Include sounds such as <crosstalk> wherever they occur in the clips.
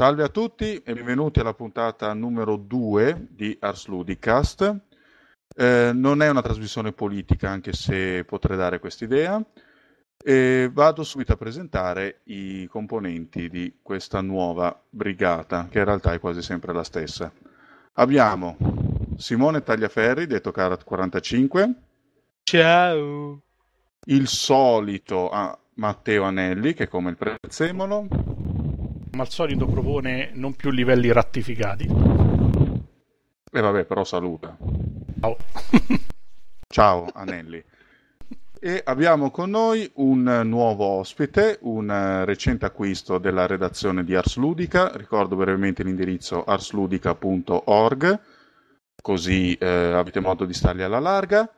Salve a tutti e benvenuti alla puntata numero 2 di Ars Ludicast. Eh, non è una trasmissione politica, anche se potrei dare quest'idea. E vado subito a presentare i componenti di questa nuova brigata, che in realtà è quasi sempre la stessa. Abbiamo Simone Tagliaferri, detto Carat 45. Ciao. Il solito ah, Matteo Anelli, che è come il prezzemolo come al solito propone non più livelli rattificati. E eh vabbè, però saluta. Ciao. <laughs> Ciao Anelli. E abbiamo con noi un nuovo ospite, un recente acquisto della redazione di Ars Ludica. Ricordo brevemente l'indirizzo arsludica.org, così eh, avete modo di stargli alla larga.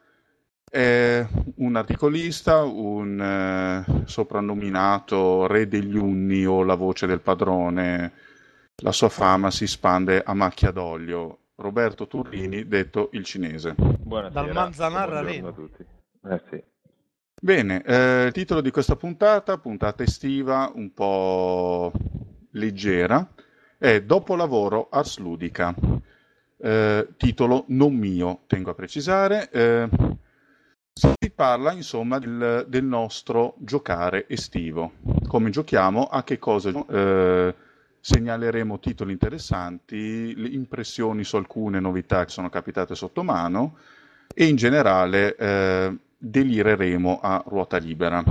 È un articolista, un eh, soprannominato re degli unni o la voce del padrone. La sua fama si spande a macchia d'olio. Roberto Turrini, detto il cinese. Buonasera. Dal Manzanar a tutti. Eh sì. Bene, eh, il titolo di questa puntata, puntata estiva un po' leggera, è Dopo lavoro Ars Ludica. Eh, titolo non mio, tengo a precisare. Eh, si parla insomma del, del, nostro giocare estivo, come giochiamo, a che cosa eh, segnaleremo titoli interessanti, le impressioni su alcune novità che sono capitate sotto mano e in generale eh, delireremo a ruota libera.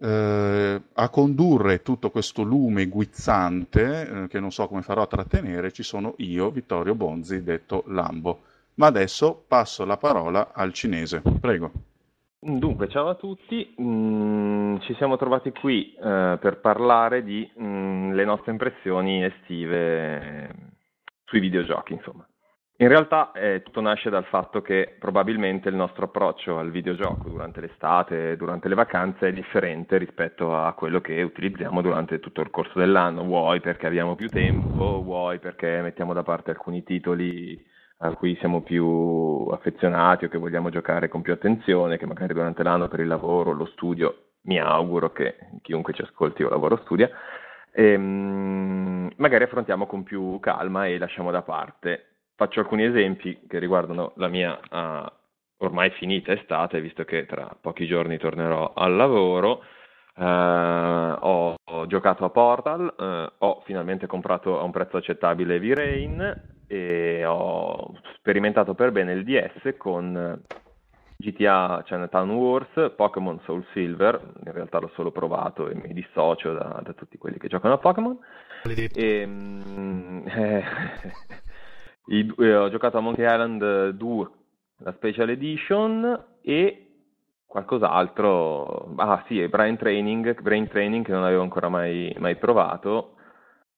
Eh, a condurre tutto questo lume guizzante, eh, che non so come farò a trattenere, ci sono io, Vittorio Bonzi, detto Lambo. Ma adesso passo la parola al cinese. Prego. Dunque, ciao a tutti, mm, ci siamo trovati qui eh, per parlare di mm, le nostre impressioni estive sui videogiochi, insomma. In realtà eh, tutto nasce dal fatto che probabilmente il nostro approccio al videogioco durante l'estate, durante le vacanze è differente rispetto a quello che utilizziamo durante tutto il corso dell'anno, vuoi perché abbiamo più tempo, vuoi perché mettiamo da parte alcuni titoli a cui siamo più affezionati o che vogliamo giocare con più attenzione, che magari durante l'anno per il lavoro, lo studio, mi auguro che chiunque ci ascolti o lavoro studia, ehm, magari affrontiamo con più calma e lasciamo da parte. Faccio alcuni esempi che riguardano la mia uh, ormai finita estate, visto che tra pochi giorni tornerò al lavoro. Uh, ho, ho, giocato a Portal, uh, ho finalmente comprato a un prezzo accettabile V-Rain e ho sperimentato per bene il DS con GTA Chinatown Wars, Pokémon Soul Silver, in realtà l'ho solo provato e mi dissocio da, da tutti quelli che giocano a Pokémon. E, mm, <laughs> eh, i, eh, ho giocato a Monkey Island 2, la Special Edition e qualcos'altro. Ah sì, Brain Training, Brain Training che non avevo ancora mai, mai provato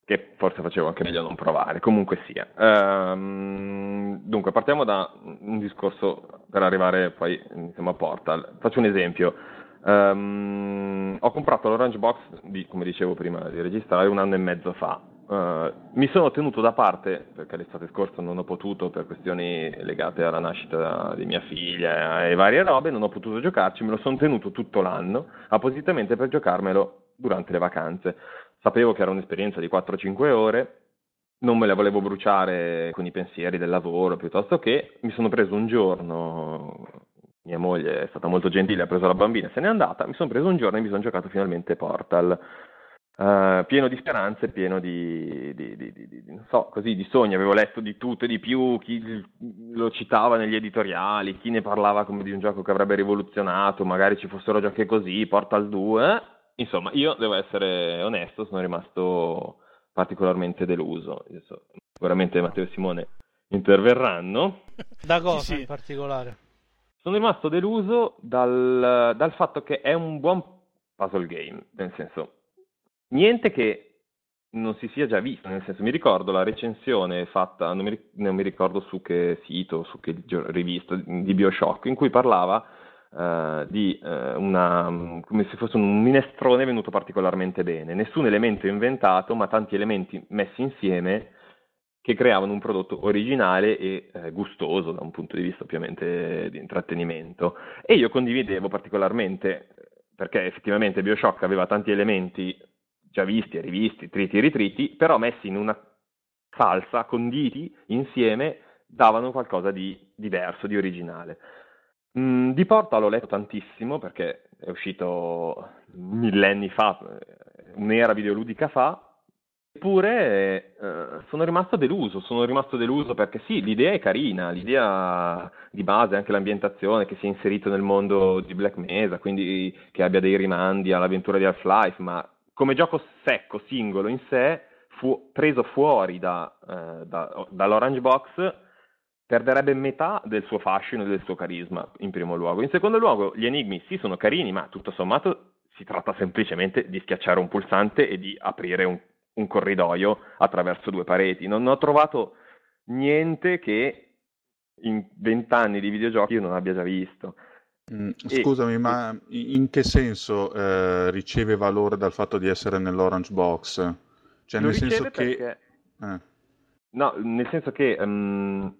che forse facevo anche meglio non provare, comunque sia. Um, dunque, partiamo da un discorso per arrivare poi insomma, a Portal. Faccio un esempio. Um, ho comprato l'Orange Box, di, come dicevo prima di registrare, un anno e mezzo fa. Uh, mi sono tenuto da parte, perché l'estate scorsa non ho potuto per questioni legate alla nascita di mia figlia e varie robe, non ho potuto giocarci, me lo sono tenuto tutto l'anno, appositamente per giocarmelo durante le vacanze. Sapevo che era un'esperienza di 4-5 ore, non me la volevo bruciare con i pensieri del lavoro piuttosto che mi sono preso un giorno, mia moglie è stata molto gentile, ha preso la bambina se n'è andata, mi sono preso un giorno e mi sono giocato finalmente Portal. Uh, pieno di speranze, pieno di, di, di, di, non so, così, di sogni, avevo letto di tutto e di più, chi lo citava negli editoriali, chi ne parlava come di un gioco che avrebbe rivoluzionato, magari ci fossero giochi così, Portal 2, Insomma, io devo essere onesto, sono rimasto particolarmente deluso. So, sicuramente Matteo e Simone interverranno. Da cosa sì, sì. in particolare? Sono rimasto deluso dal, dal fatto che è un buon puzzle game, nel senso, niente che non si sia già visto, nel senso mi ricordo la recensione fatta, non mi, non mi ricordo su che sito, su che rivista di Bioshock, in cui parlava Uh, di uh, una, come se fosse un minestrone venuto particolarmente bene. Nessun elemento inventato, ma tanti elementi messi insieme che creavano un prodotto originale e eh, gustoso da un punto di vista ovviamente di intrattenimento. E io condividevo particolarmente, perché effettivamente Bioshock aveva tanti elementi già visti e rivisti, triti e ritriti, però messi in una salsa, conditi insieme, davano qualcosa di diverso, di originale. Mm, di Porta l'ho letto tantissimo perché è uscito millenni fa, un'era videoludica fa, Eppure eh, sono rimasto deluso, sono rimasto deluso perché sì, l'idea è carina, l'idea di base, anche l'ambientazione che si è inserito nel mondo di Black Mesa, quindi che abbia dei rimandi all'avventura di Half-Life, ma come gioco secco, singolo in sé, fu, preso fuori da, eh, da, dall'Orange Box, perderebbe metà del suo fascino e del suo carisma, in primo luogo. In secondo luogo, gli enigmi sì sono carini, ma tutto sommato si tratta semplicemente di schiacciare un pulsante e di aprire un un corridoio attraverso due pareti. Non ho trovato niente che in vent'anni di videogiochi io non abbia già visto. Mm, scusami, e, ma in che senso eh, riceve valore dal fatto di essere nell'Orange Box? Cioè, nel senso che... Perché... Eh. No, nel senso che um,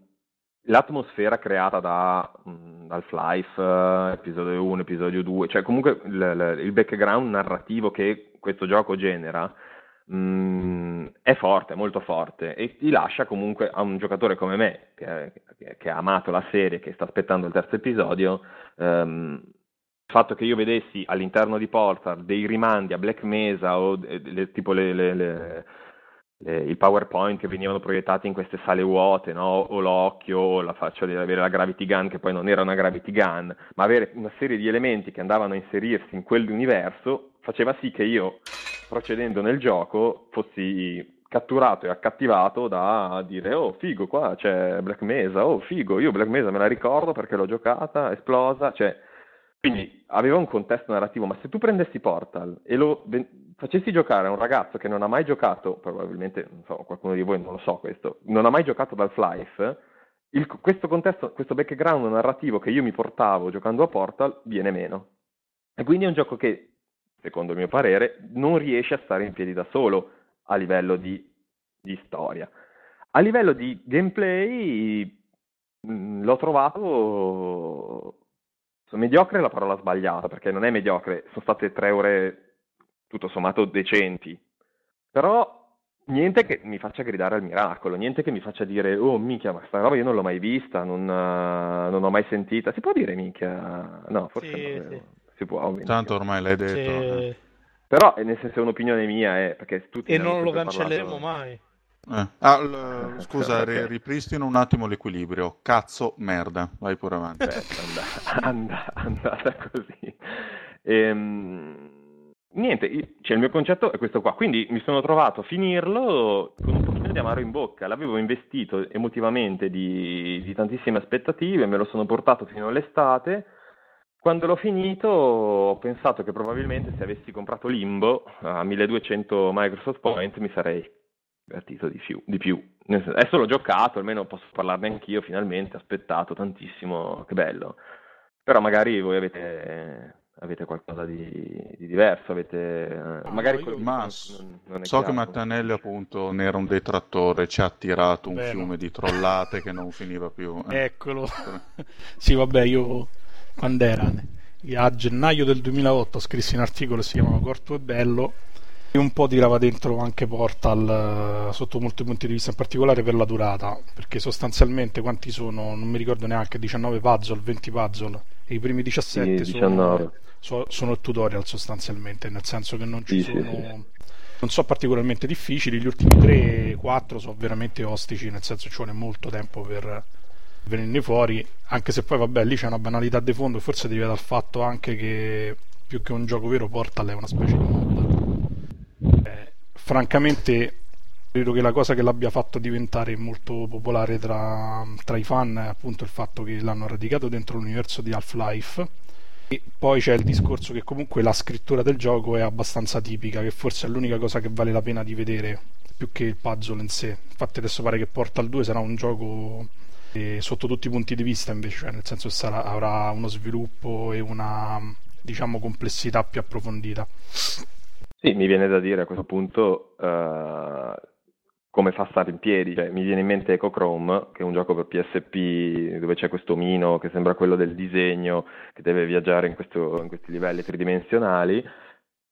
l'atmosfera creata da um, Half-Life, uh, episodio 1, episodio 2, cioè comunque l- l- il background narrativo che questo gioco genera, Mm, è forte, molto forte e ti lascia comunque a un giocatore come me che, che, che ha amato la serie, che sta aspettando il terzo episodio, um, il fatto che io vedessi all'interno di Portal dei rimandi a Black Mesa o le, tipo le, le, le, i PowerPoint che venivano proiettati in queste sale vuote, no? o l'occhio, o la faccia di avere la Gravity Gun, che poi non era una Gravity Gun, ma avere una serie di elementi che andavano a inserirsi in quell'universo faceva sì che io procedendo nel gioco fossi catturato e accattivato da dire oh figo qua c'è Black Mesa, oh figo io Black Mesa me la ricordo perché l'ho giocata, esplosa, cioè quindi aveva un contesto narrativo, ma se tu prendessi Portal e lo facessi giocare a un ragazzo che non ha mai giocato, probabilmente so, qualcuno di voi non lo so questo, non ha mai giocato Half-Life, il, questo contesto, questo background narrativo che io mi portavo giocando a Portal viene meno. E quindi è un gioco che secondo il mio parere, non riesce a stare in piedi da solo a livello di, di storia. A livello di gameplay mh, mm, l'ho trovato mediocre è la parola sbagliata, perché non è mediocre, sono state tre ore tutto sommato decenti, però niente che mi faccia gridare al miracolo, niente che mi faccia dire oh minchia ma sta roba io non l'ho mai vista, non, uh, non ho mai sentita, si può dire minchia? No, forse sì, no. Sì si può. Ovviamente. Tanto ormai l'hai detto. Sì. Eh. Però, nel senso, è un'opinione mia, eh, perché tutti E non lo cancelleremo parlato... mai. Eh. Ah, l- <laughs> scusa, okay. ripristino un attimo l'equilibrio. Cazzo, merda. Vai pure avanti. Certo, andata, <laughs> andata così. Ehm, niente, cioè il mio concetto è questo qua. Quindi mi sono trovato a finirlo con un pochino di amaro in bocca. L'avevo investito emotivamente di, di tantissime aspettative, me lo sono portato fino all'estate quando l'ho finito ho pensato che probabilmente se avessi comprato Limbo a 1200 Microsoft Point mi sarei divertito di più. Di più. Adesso l'ho giocato, almeno posso parlarne anch'io finalmente, aspettato tantissimo, che bello. Però magari voi avete, avete qualcosa di, di, diverso, avete... Ah, magari no, ma non, non so chiaro. che Mattanelli appunto ne era un detrattore, ci ha tirato un Beh, fiume di trollate che non finiva più. Eh. Eccolo. <laughs> sì, vabbè, io quando era? A gennaio del 2008 scrissi un articolo che si chiamava Corto e Bello e un po' tirava dentro anche Portal eh, sotto molti punti di vista, in particolare per la durata, perché sostanzialmente quanti sono, non mi ricordo neanche, 19 puzzle, 20 puzzle i primi 17 sì, sono, sono, sono, tutorial sostanzialmente, nel senso che non ci sì, sono... Sì, non sono particolarmente difficili, gli ultimi 3-4 sono veramente ostici, nel senso ci vuole molto tempo per, venirne fuori, anche se poi vabbè lì c'è una banalità di fondo, forse deriva dal fatto anche che più che un gioco vero Portal è una specie di mod. Eh, francamente credo che la cosa che l'abbia fatto diventare molto popolare tra, tra, i fan è appunto il fatto che l'hanno radicato dentro l'universo di Half-Life e poi c'è il discorso che comunque la scrittura del gioco è abbastanza tipica, che forse è l'unica cosa che vale la pena di vedere più che il puzzle in sé. Infatti adesso pare che Portal 2 sarà un gioco e sotto tutti i punti di vista invece, cioè nel senso sarà, avrà uno sviluppo e una diciamo complessità più approfondita. Sì, mi viene da dire a questo punto uh, come fa stare in piedi. Cioè, mi viene in mente Eco Chrome, che è un gioco per PSP dove c'è questo omino che sembra quello del disegno, che deve viaggiare in, questo, in questi livelli tridimensionali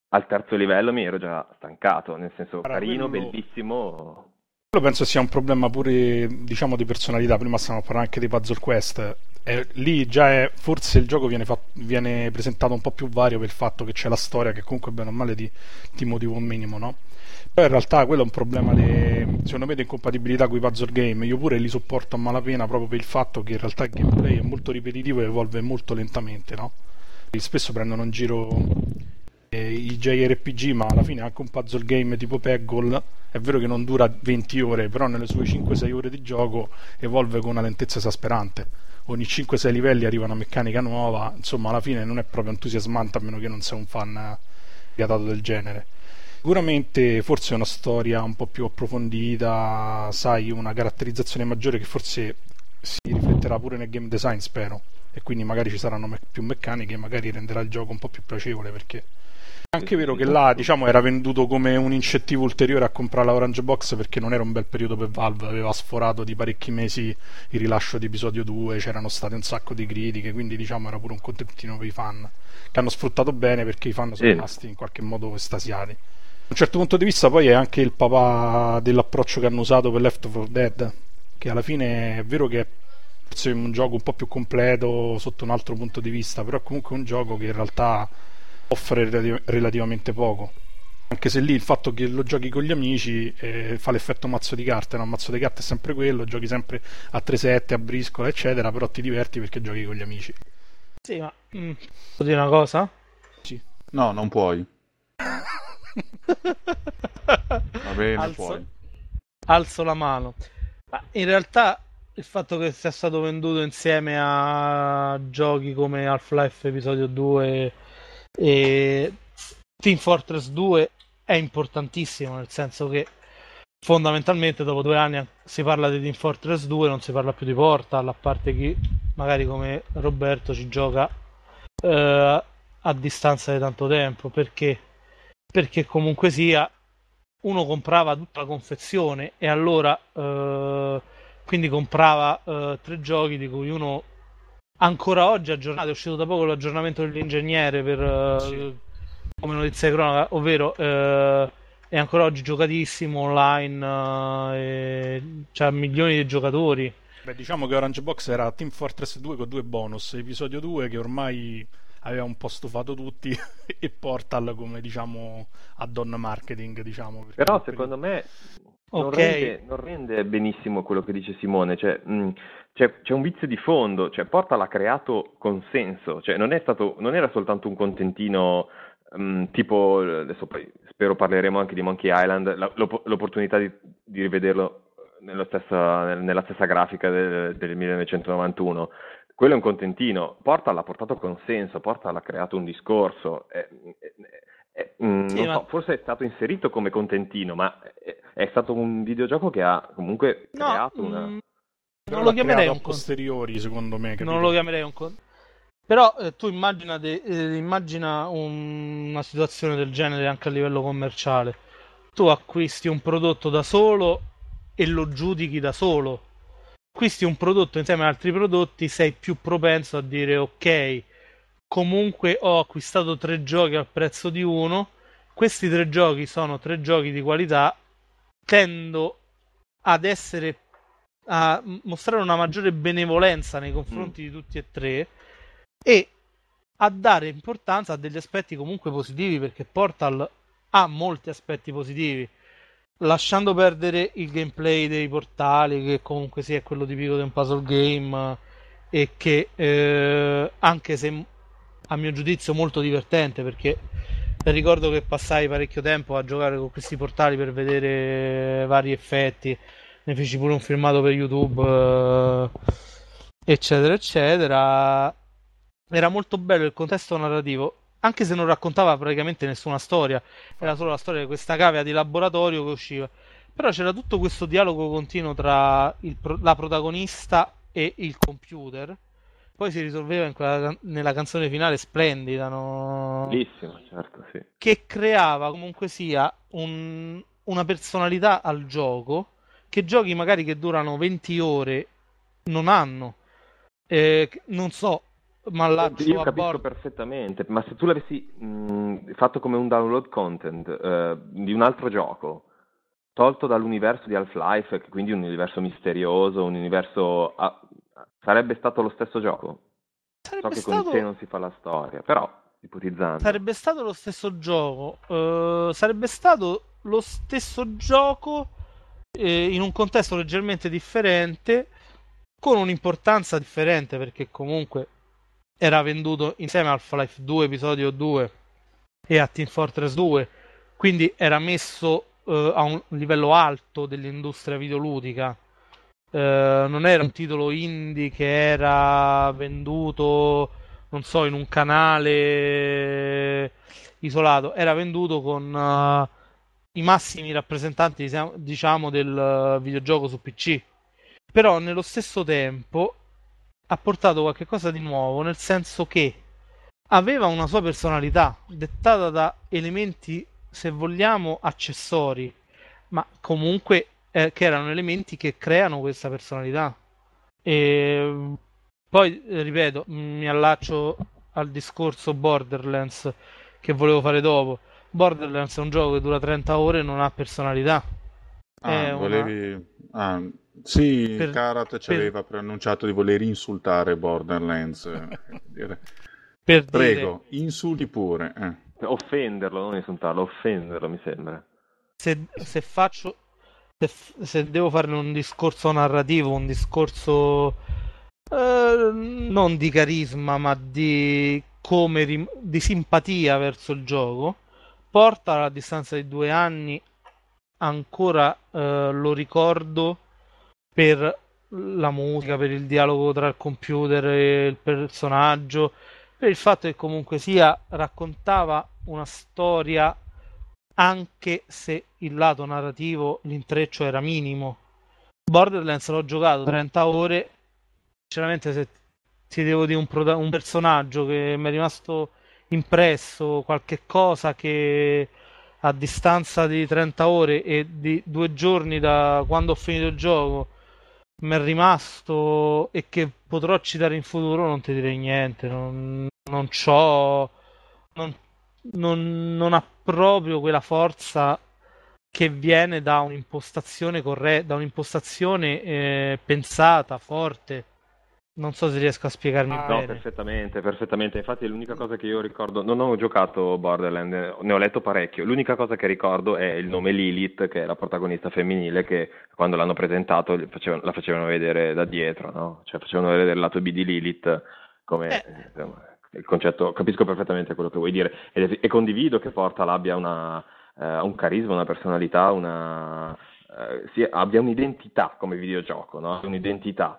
al terzo livello mi ero già stancato, nel senso Guarda, carino, quello... quello... bellissimo. Quello penso sia un problema pure, diciamo, di personalità. Prima stavamo parlando anche di Puzzle Quest. E lì già è, forse il gioco viene, fatto, viene, presentato un po' più vario per il fatto che c'è la storia che comunque bene o male ti, ti motiva un minimo, no? Però in realtà quello è un problema, di, secondo me, di incompatibilità con i puzzle game. Io pure li sopporto a malapena proprio per il fatto che in realtà il gameplay è molto ripetitivo e evolve molto lentamente, no? spesso prendono in giro eh, i JRPG, ma alla fine anche un puzzle game tipo Peggle è vero che non dura 20 ore, però nelle sue 5-6 ore di gioco evolve con una lentezza esasperante. Ogni 5-6 livelli arriva una meccanica nuova, insomma alla fine non è proprio entusiasmante a meno che non sia un fan gadato del genere. Sicuramente forse è una storia un po' più approfondita, sai, una caratterizzazione maggiore che forse si rifletterà pure nel game design, spero e quindi magari ci saranno me- più meccaniche e magari renderà il gioco un po' più piacevole perché è anche vero che là diciamo era venduto come un incentivo ulteriore a comprare la Orange Box perché non era un bel periodo per Valve aveva sforato di parecchi mesi il rilascio di episodio 2 c'erano state un sacco di critiche quindi diciamo era pure un contentino per i fan che hanno sfruttato bene perché i fan sono rimasti in qualche modo estasiati. Da un certo punto di vista poi è anche il papà dell'approccio che hanno usato per Left 4 Dead che alla fine è vero che è un gioco un po' più completo sotto un altro punto di vista, però è comunque un gioco che in realtà offre relativamente poco. Anche se lì il fatto che lo giochi con gli amici eh, fa l'effetto mazzo di carte, no? mazzo di carte è sempre quello, giochi sempre a 3-7, a briscola, eccetera, però ti diverti perché giochi con gli amici. Sì, ma mm, posso dire una cosa? Sì. No, non puoi. <laughs> Va bene, alzo, puoi. Alzo la mano. Ma in realtà il fatto che sia stato venduto insieme a giochi come Half-Life Episodio 2 e Team Fortress 2 è importantissimo, nel senso che fondamentalmente dopo due anni si parla di Team Fortress 2, non si parla più di Portal, a parte chi magari come Roberto ci gioca eh, a distanza di tanto tempo, perché? Perché comunque sia uno comprava tutta la confezione e allora eh, quindi comprava uh, tre giochi di cui uno ancora oggi aggiornato, è uscito da poco l'aggiornamento dell'ingegnere per uh, sì. come notizia di cronaca, ovvero uh, è ancora oggi giocatissimo online, e c'ha milioni di giocatori. Beh, diciamo che Orange Box era Team Fortress 2 con due bonus, episodio 2 che ormai aveva un po' stufato tutti <laughs> e Portal come diciamo add-on marketing diciamo però secondo me non, rende, non, rende, benissimo quello che dice Simone, cioè, mh, c'è, c'è, un vizio di fondo, cioè Portal ha creato consenso, cioè non, stato, non era soltanto un contentino mh, mm, tipo, adesso poi spero parleremo anche di Monkey Island, la, l'opportunità di, di rivederlo nella stessa, nella stessa grafica del, del 1991, quello è un contentino. Portal ha portato consenso, Portal ha creato un discorso. È, è, eh, mm, sì, ma... so, forse è stato inserito come contentino, ma è, è, stato un videogioco che ha comunque no, creato una. Non lo chiamerei un posteriori, secondo me. Capito? Non lo chiamerei un con... Però eh, tu immagina, de, eh, immagina un, una situazione del genere anche a livello commerciale. Tu acquisti un prodotto da solo e lo giudichi da solo. Acquisti un prodotto insieme ad altri prodotti, sei più propenso a dire ok, comunque ho acquistato tre giochi al prezzo di uno. Questi tre giochi sono tre giochi di qualità. Tendo ad essere a mostrare una maggiore benevolenza nei confronti mm. di tutti e tre e a dare importanza a degli aspetti comunque positivi perché Portal ha molti aspetti positivi lasciando perdere il gameplay dei portali che comunque sia quello tipico di un puzzle game e che eh, anche se a mio giudizio molto divertente perché ricordo che passai parecchio tempo a giocare con questi portali per vedere vari effetti ne feci pure un filmato per youtube eh, eccetera eccetera era molto bello il contesto narrativo anche se non raccontava praticamente nessuna storia era solo la storia di questa cavea di laboratorio che usciva però c'era tutto questo dialogo continuo tra il, la protagonista e il computer poi si risolveva quella, nella canzone finale splendida, no? Bellissima, certo, sì. Che creava comunque sia un, una personalità al gioco che giochi magari che durano 20 ore non hanno. Eh, non so, mallaccio Io a capisco bordo. perfettamente, ma se tu l'avessi mh, fatto come un download content eh, di un altro gioco, tolto dall'universo di Half-Life, che quindi un universo misterioso, un universo... ah, sarebbe stato lo stesso gioco? So Sarebbe che con stato... te non si fa la storia, però, ipotizzando. Sarebbe stato lo stesso gioco, eh, sarebbe stato lo stesso gioco eh, in un contesto leggermente differente, con un'importanza differente perché comunque era venduto insieme a Half-Life 2 episodio 2 e a Team Fortress 2, quindi era messo eh, a un livello alto dell'industria videoludica. Eh, non era un titolo indie che era venduto non so, in un canale isolato, era venduto con uh, i massimi rappresentanti, diciamo, del videogioco su PC. Però nello stesso tempo ha portato qualcosa di nuovo, nel senso che aveva una sua personalità, dettata da elementi, se vogliamo, accessori, ma comunque eh, che erano elementi che creano questa personalità. E poi, ripeto, mi allaccio al discorso Borderlands che volevo fare dopo. Borderlands è un gioco che dura 30 ore e non ha personalità. Ah, È una- volevi... ah, sì, Per- Karat ci per- aveva preannunciato di voler insultare Borderlands. <laughs> dire. Per dire, Prego, insulti pure. eh. Offenderlo, non insultarlo, offenderlo mi sembra. se, se faccio se, se devo fare un discorso narrativo, un discorso eh, non di carisma, ma di come rim- di simpatia verso il gioco, porta a distanza di due anni ancora eh, lo ricordo per la musica, per il dialogo tra il computer e il personaggio, per il fatto che comunque sia raccontava una storia anche se il lato narrativo, l'intreccio era minimo. Borderlands l'ho giocato 30 ore. Sinceramente, se ti devo dire un, prota- un personaggio che mi è rimasto impresso, qualche cosa che a distanza di 30 ore e di due giorni da quando ho finito il gioco mi è rimasto e che potrò citare in futuro, non ti direi niente. Non, non c'ho. Non, non, non ha proprio quella forza che viene da un'impostazione corretta, da un'impostazione eh, pensata, forte. Non so se riesco a spiegarmi Ah, No, bene. perfettamente, perfettamente. Infatti, l'unica cosa che io ricordo, non ho giocato Borderlands, ne ho letto parecchio. L'unica cosa che ricordo è il nome Lilith, che è la protagonista femminile, che quando l'hanno presentato facevano- la facevano vedere da dietro, no? Cioè, facevano vedere il lato B di Lilith come Eh. insomma, il concetto. Capisco perfettamente quello che vuoi dire e, e condivido che Portal abbia una, eh, un carisma, una personalità, una, eh, sì, abbia un'identità come videogioco, no? Un'identità.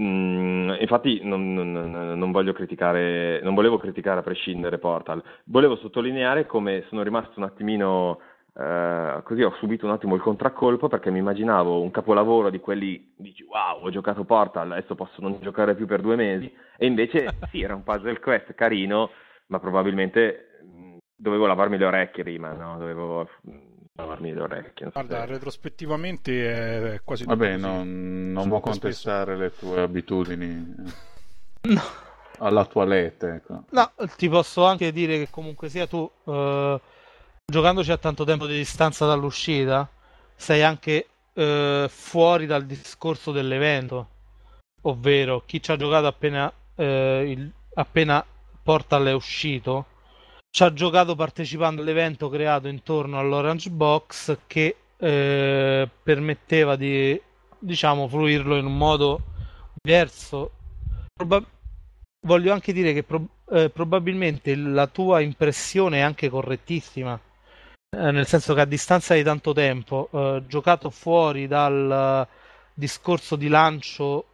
Mm, infatti non, non- non- voglio criticare, non volevo criticare a prescindere Portal, volevo sottolineare come sono rimasto un attimino eh, così ho subito un attimo il contraccolpo perché mi immaginavo un capolavoro di quelli dici wow ho giocato Portal adesso posso non giocare più per due mesi e invece <laughs> sì era un puzzle quest carino ma probabilmente mm, dovevo lavarmi le orecchie prima no? dovevo mm, lavarmi le orecchie Guarda, se- retrospettivamente è quasi tutto Vabbè, così. non, non può contestare le tue abitudini eh, No. alla toilette. Ecco. No, ti posso anche dire che comunque sia tu, eh, giocandoci a tanto tempo di distanza dall'uscita, sei anche eh, fuori dal discorso dell'evento. Ovvero, chi ci ha giocato appena, eh, il- appena Portal è uscito, ci ha giocato partecipando all'evento creato intorno all'Orange Box che eh, permetteva di, diciamo, fruirlo in un modo diverso. Proba- voglio anche dire che pro- eh, probabilmente la tua impressione è anche correttissima, eh, nel senso che a distanza di tanto tempo, eh, giocato fuori dal discorso di lancio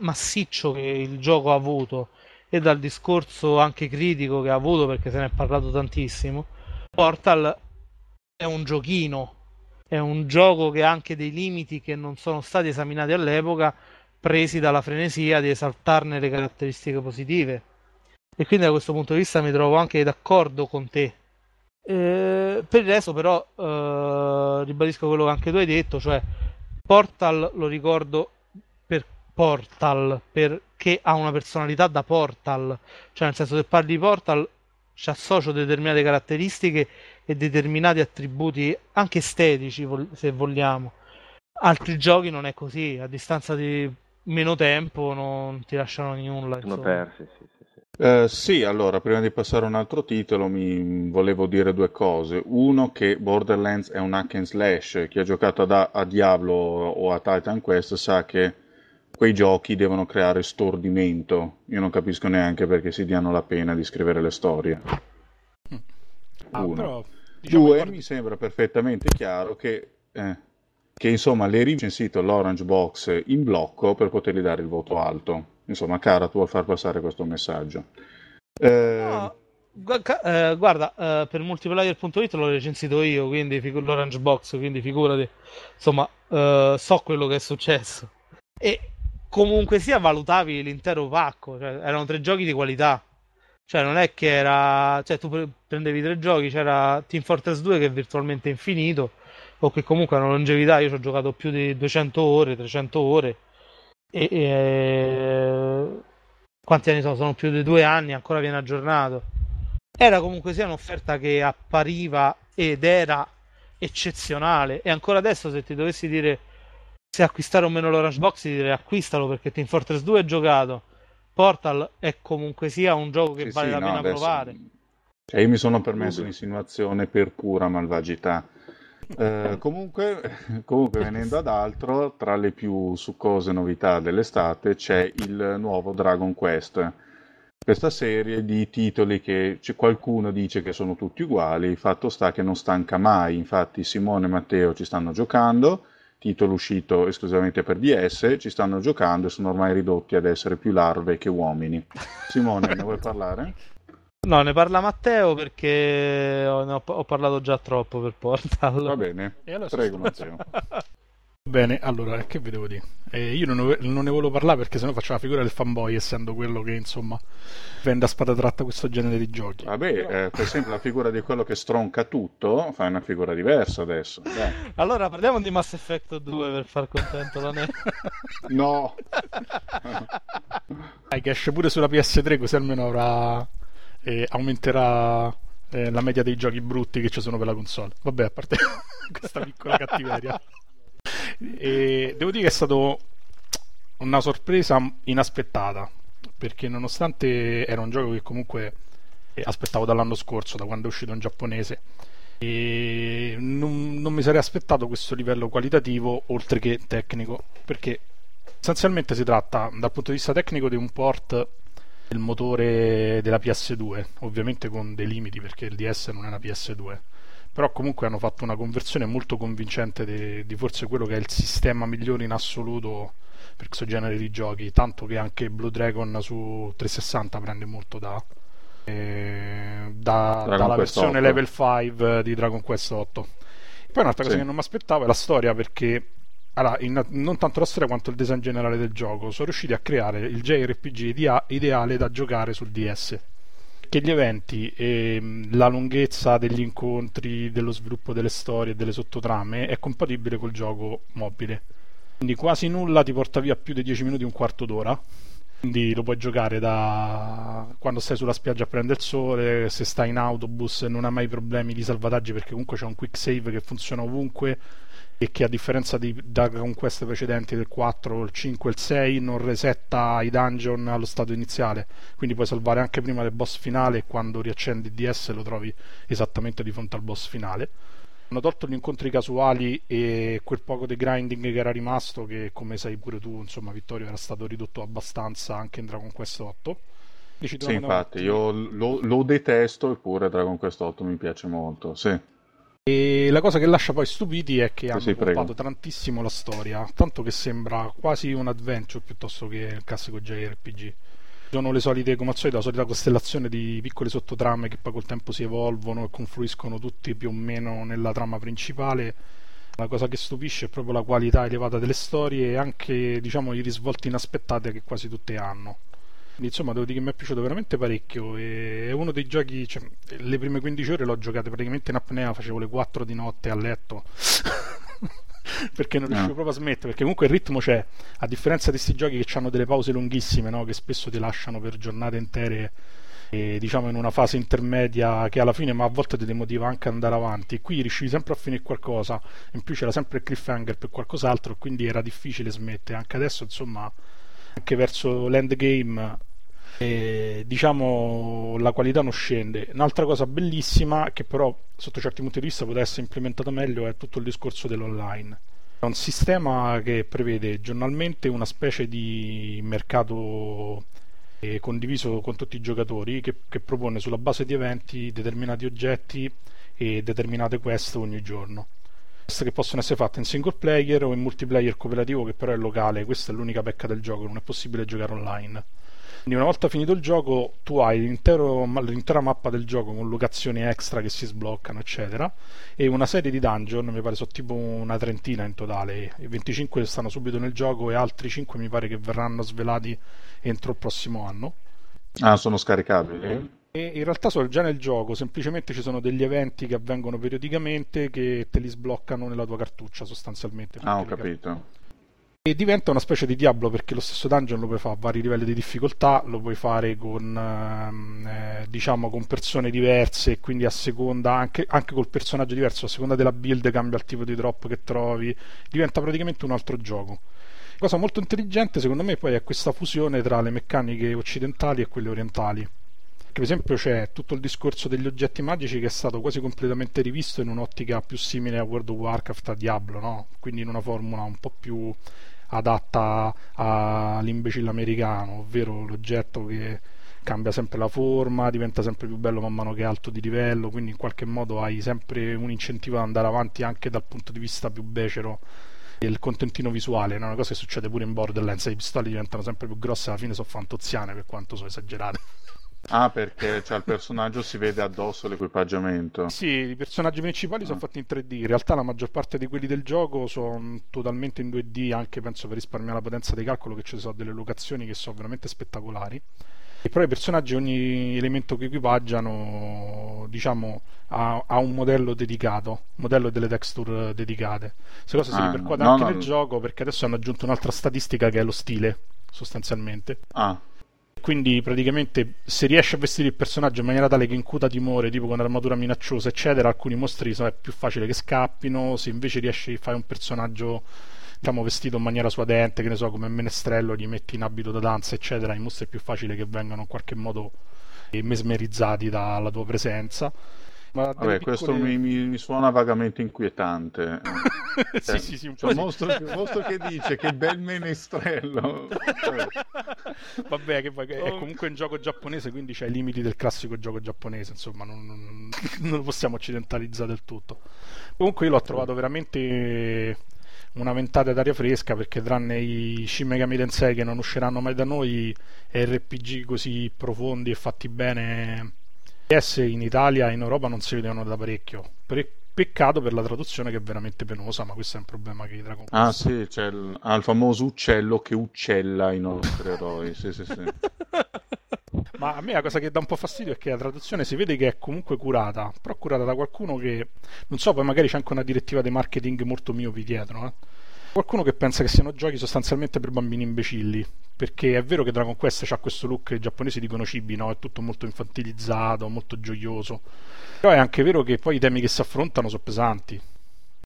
massiccio che il gioco ha avuto e dal discorso anche critico che ha avuto perché se ne è parlato tantissimo, Portal è un giochino, è un gioco che ha anche dei limiti che non sono stati esaminati all'epoca presi dalla frenesia di esaltarne le caratteristiche positive. E quindi da questo punto di vista mi trovo anche d'accordo con te. Eh, per il resto, però, eh, ribadisco quello che anche tu hai detto, cioè Portal lo ricordo per Portal, per che ha una personalità da Portal, cioè nel senso che parli di Portal ci associo determinate caratteristiche e determinati attributi anche estetici se vogliamo. Altri giochi non è così, a distanza di meno tempo non ti lasciano nulla. Sono persi, sì. Uh, sì, allora, prima di passare a un altro titolo mi volevo dire due cose. Uno, che Borderlands è un hack and slash. Chi ha giocato a, a Diablo o a Titan Quest sa che quei giochi devono creare stordimento. Io non capisco neanche perché si diano la pena di scrivere le storie. Ah, Uno. Però, diciamo Due, guarda... mi sembra perfettamente chiaro che, eh, che insomma, le recensito l'Orange Box in blocco per potergli dare il voto alto. Insomma, Cara, tu vuoi far passare questo messaggio. Eh... No, eh, guarda, eh, per multiplayer.it l'ho recensito io, quindi figu- l'Orange Box, quindi figurati, insomma, eh, so quello che è successo. E comunque sia valutavi l'intero pacco, cioè, erano tre giochi di qualità. Cioè, non è che era. Cioè, tu prendevi tre giochi, c'era Team Fortress 2 che è virtualmente infinito, o che comunque ha una longevità. Io ci ho giocato più di 200 ore, 300 ore e, e, quanti anni sono? Sono più di due anni, ancora viene aggiornato. Era comunque sia un'offerta che appariva ed era eccezionale. E ancora adesso, se ti dovessi dire se acquistare o meno l'Orange Box, ti direi acquistalo perché Team Fortress 2 è giocato. Portal è comunque sia un gioco che sì, vale sì, la no, pena adesso... provare. Cioè, io mi sono permesso l'insinuazione per pura malvagità eh, comunque, comunque, venendo ad altro, tra le più succose novità dell'estate c'è il nuovo Dragon Quest. Questa serie di titoli che qualcuno dice che sono tutti uguali, fatto sta che non stanca mai. Infatti, Simone e Matteo ci stanno giocando, titolo uscito esclusivamente per DS, ci stanno giocando e sono ormai ridotti ad essere più larve che uomini. Simone, ne vuoi parlare? No, ne parla Matteo perché ho, ho, parlato già troppo per Portal. Va bene, prego Matteo. Bene, allora, che vi devo dire? Eh, io non, non, ne volevo parlare perché sennò faccio la figura del fanboy, essendo quello che, insomma, vende a spada tratta questo genere di giochi. Vabbè, eh, per esempio la figura di quello che stronca tutto, fai una figura diversa adesso. Dai. Allora, parliamo di Mass Effect 2 per far contento la ne... <laughs> no! Dai, che esce pure sulla PS3, così almeno avrà e aumenterà eh, la media dei giochi brutti che ci sono per la console. Vabbè, a parte <laughs> questa piccola cattiveria. E devo dire che è stato una sorpresa inaspettata perché nonostante era un gioco che comunque aspettavo dall'anno scorso, da quando è uscito in giapponese, e non, non mi sarei aspettato questo livello qualitativo oltre che tecnico perché essenzialmente si tratta dal punto di vista tecnico di un port il motore della PS2, ovviamente con dei limiti perché il DS non è una PS2, però comunque hanno fatto una conversione molto convincente di, di forse quello che è il sistema migliore in assoluto per questo genere di giochi, tanto che anche Blue Dragon su 360 prende molto da, eh, da dalla versione 8. level 5 di Dragon Quest 8. Poi un'altra cosa sì. che non mi aspettavo è la storia perché allora, in, non tanto la storia quanto il design generale del gioco, sono riusciti a creare il JRPG idea, ideale da giocare sul DS. Che gli eventi, e la lunghezza degli incontri, dello sviluppo delle storie e delle sottotrame è compatibile col gioco mobile. Quindi quasi nulla ti porta via più di 10 minuti, un quarto d'ora. Quindi lo puoi giocare da quando stai sulla spiaggia a prendere il sole, se stai in autobus non hai mai problemi di salvataggi perché comunque c'è un quick save che funziona ovunque e che a differenza di Dragon Quest precedenti del 4, il 5 e il 6 non resetta i dungeon allo stato iniziale. Quindi puoi salvare anche prima del boss finale e quando riaccendi il DS lo trovi esattamente di fronte al boss finale. Hanno tolto gli incontri casuali e quel poco di grinding che era rimasto che come sai pure tu insomma Vittorio era stato ridotto abbastanza anche in Dragon Quest 8 sì infatti io lo, lo detesto eppure Dragon Quest 8 mi piace molto sì e la cosa che lascia poi stupiti è che hanno sì, tantissimo la storia, tanto che sembra quasi un adventure piuttosto che il classico JRPG. Sono le solite, come al solito, la solita costellazione di piccole sottotrame che poi col tempo si evolvono e confluiscono tutti più o meno nella trama principale. La cosa che stupisce è proprio la qualità elevata delle storie e anche diciamo, i risvolti inaspettati che quasi tutte hanno. Quindi insomma devo dire che mi è piaciuto veramente parecchio. E è uno dei giochi. Cioè, le prime 15 ore l'ho giocate praticamente in apnea, facevo le 4 di notte a letto. <laughs> perché non riuscivo no. proprio a smettere, perché comunque il ritmo c'è, a differenza di questi giochi che hanno delle pause lunghissime, no? che spesso ti lasciano per giornate intere e, diciamo in una fase intermedia che alla fine ma a volte ti demotiva anche andare avanti qui riuscivi sempre a finire qualcosa in più c'era sempre il cliffhanger per qualcos'altro quindi era difficile smettere anche adesso insomma anche verso l'endgame e, diciamo la qualità non scende un'altra cosa bellissima che però sotto certi punti di vista poteva essere implementata meglio è tutto il discorso dell'online è un sistema che prevede giornalmente una specie di mercato condiviso con tutti i giocatori che, che, propone sulla base di eventi determinati oggetti e determinate quest ogni giorno. Queste che possono essere fatte in single player o in multiplayer cooperativo che però è locale, questa è l'unica pecca del gioco, non è possibile giocare online. Quindi una volta finito il gioco tu hai l'intera mappa del gioco con locazioni extra che si sbloccano eccetera e una serie di dungeon, mi pare sono tipo una trentina in totale, 25 stanno subito nel gioco e altri 5 mi pare che verranno svelati entro il prossimo anno. Ah, sono scaricabili? E in realtà sono già nel gioco, semplicemente ci sono degli eventi che avvengono periodicamente che te li sbloccano nella tua cartuccia sostanzialmente. Ah, ho capito. E diventa una specie di Diablo perché lo stesso dungeon lo puoi fare a vari livelli di difficoltà, lo puoi fare con, ehm, eh, diciamo, con persone diverse, quindi a seconda, anche, anche col personaggio diverso, a seconda della build cambia il tipo di drop che trovi, diventa praticamente un altro gioco. Cosa molto intelligente secondo me poi è questa fusione tra le meccaniche occidentali e quelle orientali per esempio c'è tutto il discorso degli oggetti magici che è stato quasi completamente rivisto in un'ottica più simile a World of Warcraft, a Diablo, no? quindi in una formula un po' più adatta all'imbecille americano, ovvero l'oggetto che cambia sempre la forma, diventa sempre più bello man mano che è alto di livello, quindi in qualche modo hai sempre un incentivo ad andare avanti anche dal punto di vista più becero del contentino visuale, è una cosa che succede pure in Borderlands, le pistole diventano sempre più grosse alla fine sono fantoziane per quanto sono esagerate. Ah, perché cioè, il personaggio si vede addosso l'equipaggiamento. Sì, i personaggi principali ah. sono fatti in 3D. In realtà la maggior parte di quelli del gioco sono totalmente in 2D, anche penso per risparmiare la potenza di calcolo, che ci sono delle locazioni che sono veramente spettacolari. E però i personaggi, ogni elemento che equipaggiano, diciamo, ha, ha un modello dedicato, modello delle texture dedicate. Queste cose si ah, ripercuote no, anche no, nel no. gioco perché adesso hanno aggiunto un'altra statistica che è lo stile, sostanzialmente. Ah quindi praticamente se riesci a vestire il personaggio in maniera tale che incuta timore, tipo con armatura minacciosa, eccetera, alcuni mostri è più facile che scappino, se invece riesci a fare un personaggio diciamo vestito in maniera suadente, che ne so, come menestrello, gli metti in abito da danza, eccetera, i mostri è più facile che vengano in qualche modo mesmerizzati dalla tua presenza. Vabbè, piccole... questo mi, mi, mi, suona vagamente inquietante. <laughs> sì, cioè, sì, sì, un cioè, mostro, il mostro che dice che bel menestrello. <laughs> Vabbè, che, è oh. comunque un gioco giapponese, quindi c'è i limiti del classico gioco giapponese, insomma, non, non, non lo possiamo occidentalizzare del tutto. Comunque io l'ho trovato veramente una ventata d'aria fresca perché tranne i Shin Megami Tensei che non usciranno mai da noi RPG così profondi e fatti bene PS in Italia e in Europa non si vedono da parecchio. Pre- peccato per la traduzione che è veramente penosa, ma questo è un problema che Dragon Quest. Ah, sì, c'è il, ah, il famoso uccello che uccella i nostri eroi. Sì, sì, sì. <laughs> Ma a me la cosa che dà un po' fastidio è che la traduzione si vede che è comunque curata, però curata da qualcuno che non so, poi magari c'è anche una direttiva di marketing molto miopi dietro, eh? Qualcuno che pensa che siano giochi sostanzialmente per bambini imbecilli, perché è vero che Dragon Quest ha questo look che i giapponesi dicono cibi, no? È tutto molto infantilizzato, molto gioioso. Però è anche vero che poi i temi che si affrontano sono pesanti.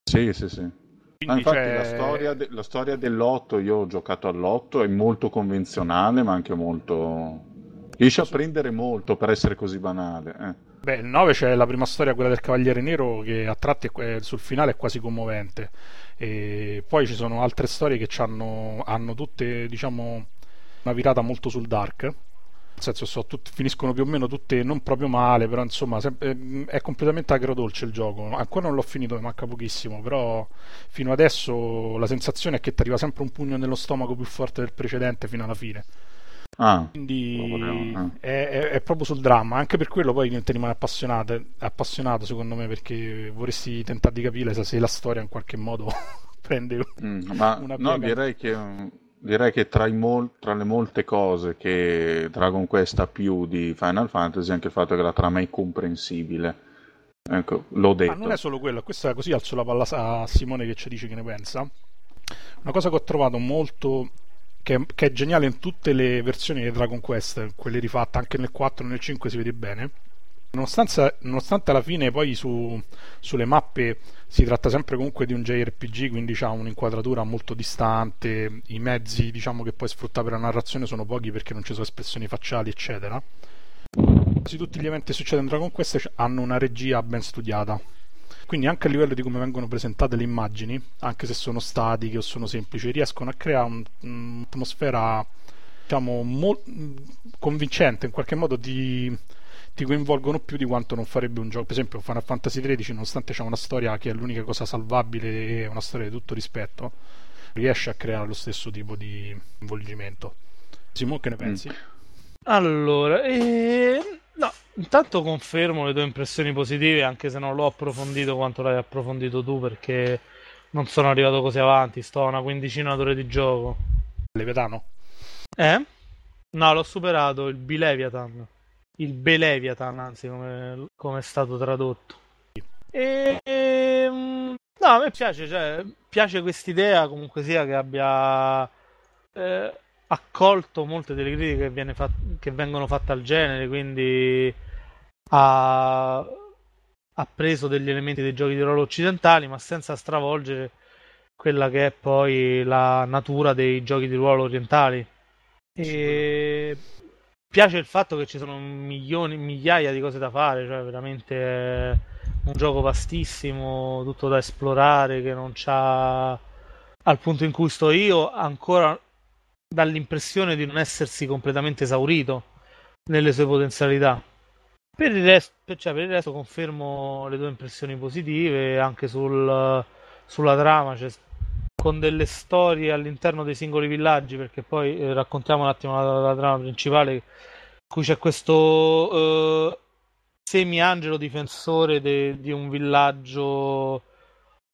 Sì, sì, sì. Ah, infatti c'è... la, storia de- la storia dell'otto, io ho giocato all'otto, è molto convenzionale, ma anche molto... Riesce a prendere molto per essere così banale. Eh. Beh, il 9 c'è la prima storia, quella del Cavaliere Nero, che a tratti è, sul finale è quasi commovente. E poi ci sono altre storie che hanno, hanno tutte, diciamo, una virata molto sul dark. Nel senso, so, tutti, finiscono più o meno tutte non proprio male, però insomma sempre, è completamente agrodolce il gioco. Ancora non l'ho finito, mi manca pochissimo, però fino adesso la sensazione è che ti arriva sempre un pugno nello stomaco più forte del precedente fino alla fine. Ah, Quindi ah. È, è, è, proprio sul dramma, anche per quello poi ti rimane appassionato, appassionato secondo me perché vorresti tentare di capire se la storia in qualche modo <laughs> prende mm, ma una piega. No, direi che, direi che tra, mol, tra, le molte cose che Dragon Quest ha più di Final Fantasy anche il fatto che la trama è incomprensibile. Ecco, l'ho detto. Ma non è solo quello, questa così alzo la palla a Simone che ci dice che ne pensa. Una cosa che ho trovato molto che, che, è geniale in tutte le versioni di Dragon Quest, quelle rifatte anche nel 4 e nel 5 si vede bene. Nonostante, nonostante alla fine poi su, sulle mappe si tratta sempre comunque di un JRPG, quindi ha un'inquadratura molto distante, i mezzi diciamo, che puoi sfruttare per la narrazione sono pochi perché non ci sono espressioni facciali, eccetera. Quasi tutti gli eventi che succedono in Dragon Quest hanno una regia ben studiata quindi anche a livello di come vengono presentate le immagini, anche se sono statiche o sono semplici, riescono a creare un, un'atmosfera diciamo mo- convincente, in qualche modo ti, ti, coinvolgono più di quanto non farebbe un gioco. Per esempio, Final Fantasy XIII, nonostante c'è una storia che è l'unica cosa salvabile e una storia di tutto rispetto, riesce a creare lo stesso tipo di coinvolgimento. Simone, che ne pensi? Mm. Allora, eh, No, intanto confermo le tue impressioni positive, anche se non l'ho approfondito quanto l'hai approfondito tu, perché non sono arrivato così avanti, sto a una quindicina d'ore di gioco. Leviatano? Eh? No, l'ho superato, il Bileviathan. Il Beleviathan, anzi, come, come è stato tradotto. E, e, ehm, no, a me piace, cioè, piace quest'idea comunque sia che abbia... Eh, accolto molte delle critiche che, fat- che vengono fatte al genere, quindi ha... ha, preso degli elementi dei giochi di ruolo occidentali, ma senza stravolgere quella che è poi la natura dei giochi di ruolo orientali. E piace il fatto che ci sono milioni, migliaia di cose da fare, cioè veramente un gioco vastissimo, tutto da esplorare, che non c'ha al punto in cui sto io ancora dall'impressione di non essersi completamente esaurito nelle sue potenzialità. Per il resto, cioè, per il resto confermo le tue impressioni positive anche sul, sulla trama, cioè, con delle storie all'interno dei singoli villaggi, perché poi eh, raccontiamo un attimo la, la, trama principale, in cui c'è questo eh, semi-angelo difensore de, di un villaggio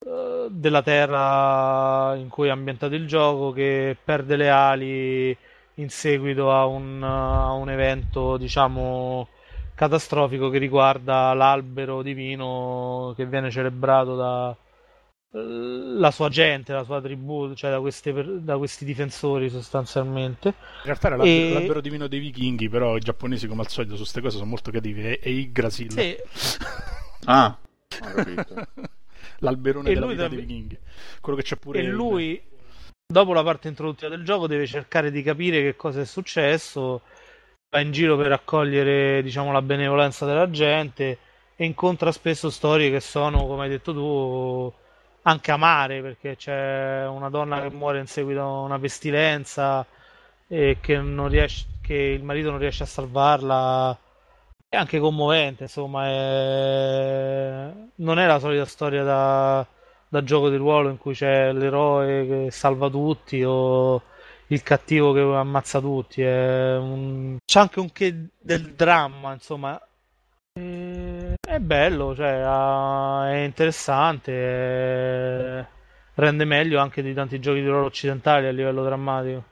eh, della terra in cui è ambientato il gioco che perde le ali in seguito a un, a un evento diciamo catastrofico che riguarda l'albero divino che viene celebrato da la sua gente, la sua tribù, cioè da, queste, da questi difensori sostanzialmente. In realtà era l'albero, e... l'albero divino dei vichinghi, però i giapponesi come al solito su queste cose sono molto cattivi, e, e Yggdrasil. Sì. <laughs> ah, ho capito. <laughs> l'alberone e della vita dei vichinghi. Quello che c'è pure. E lui, dopo la parte introduttiva del gioco, deve cercare di capire che cosa è successo. Va in giro per raccogliere, diciamo, la benevolenza della gente e incontra spesso storie che sono, come hai detto tu, anche amare, perché c'è una donna che muore in seguito a una pestilenza e che, riesce, che il marito non riesce a salvarla è anche commovente, insomma, è... non è la solita storia da, da, gioco di ruolo in cui c'è l'eroe che salva tutti o il cattivo che ammazza tutti, un... c'è anche un che del dramma, insomma, è bello, cioè, è interessante, è... rende meglio anche di tanti giochi di ruolo occidentali a livello drammatico.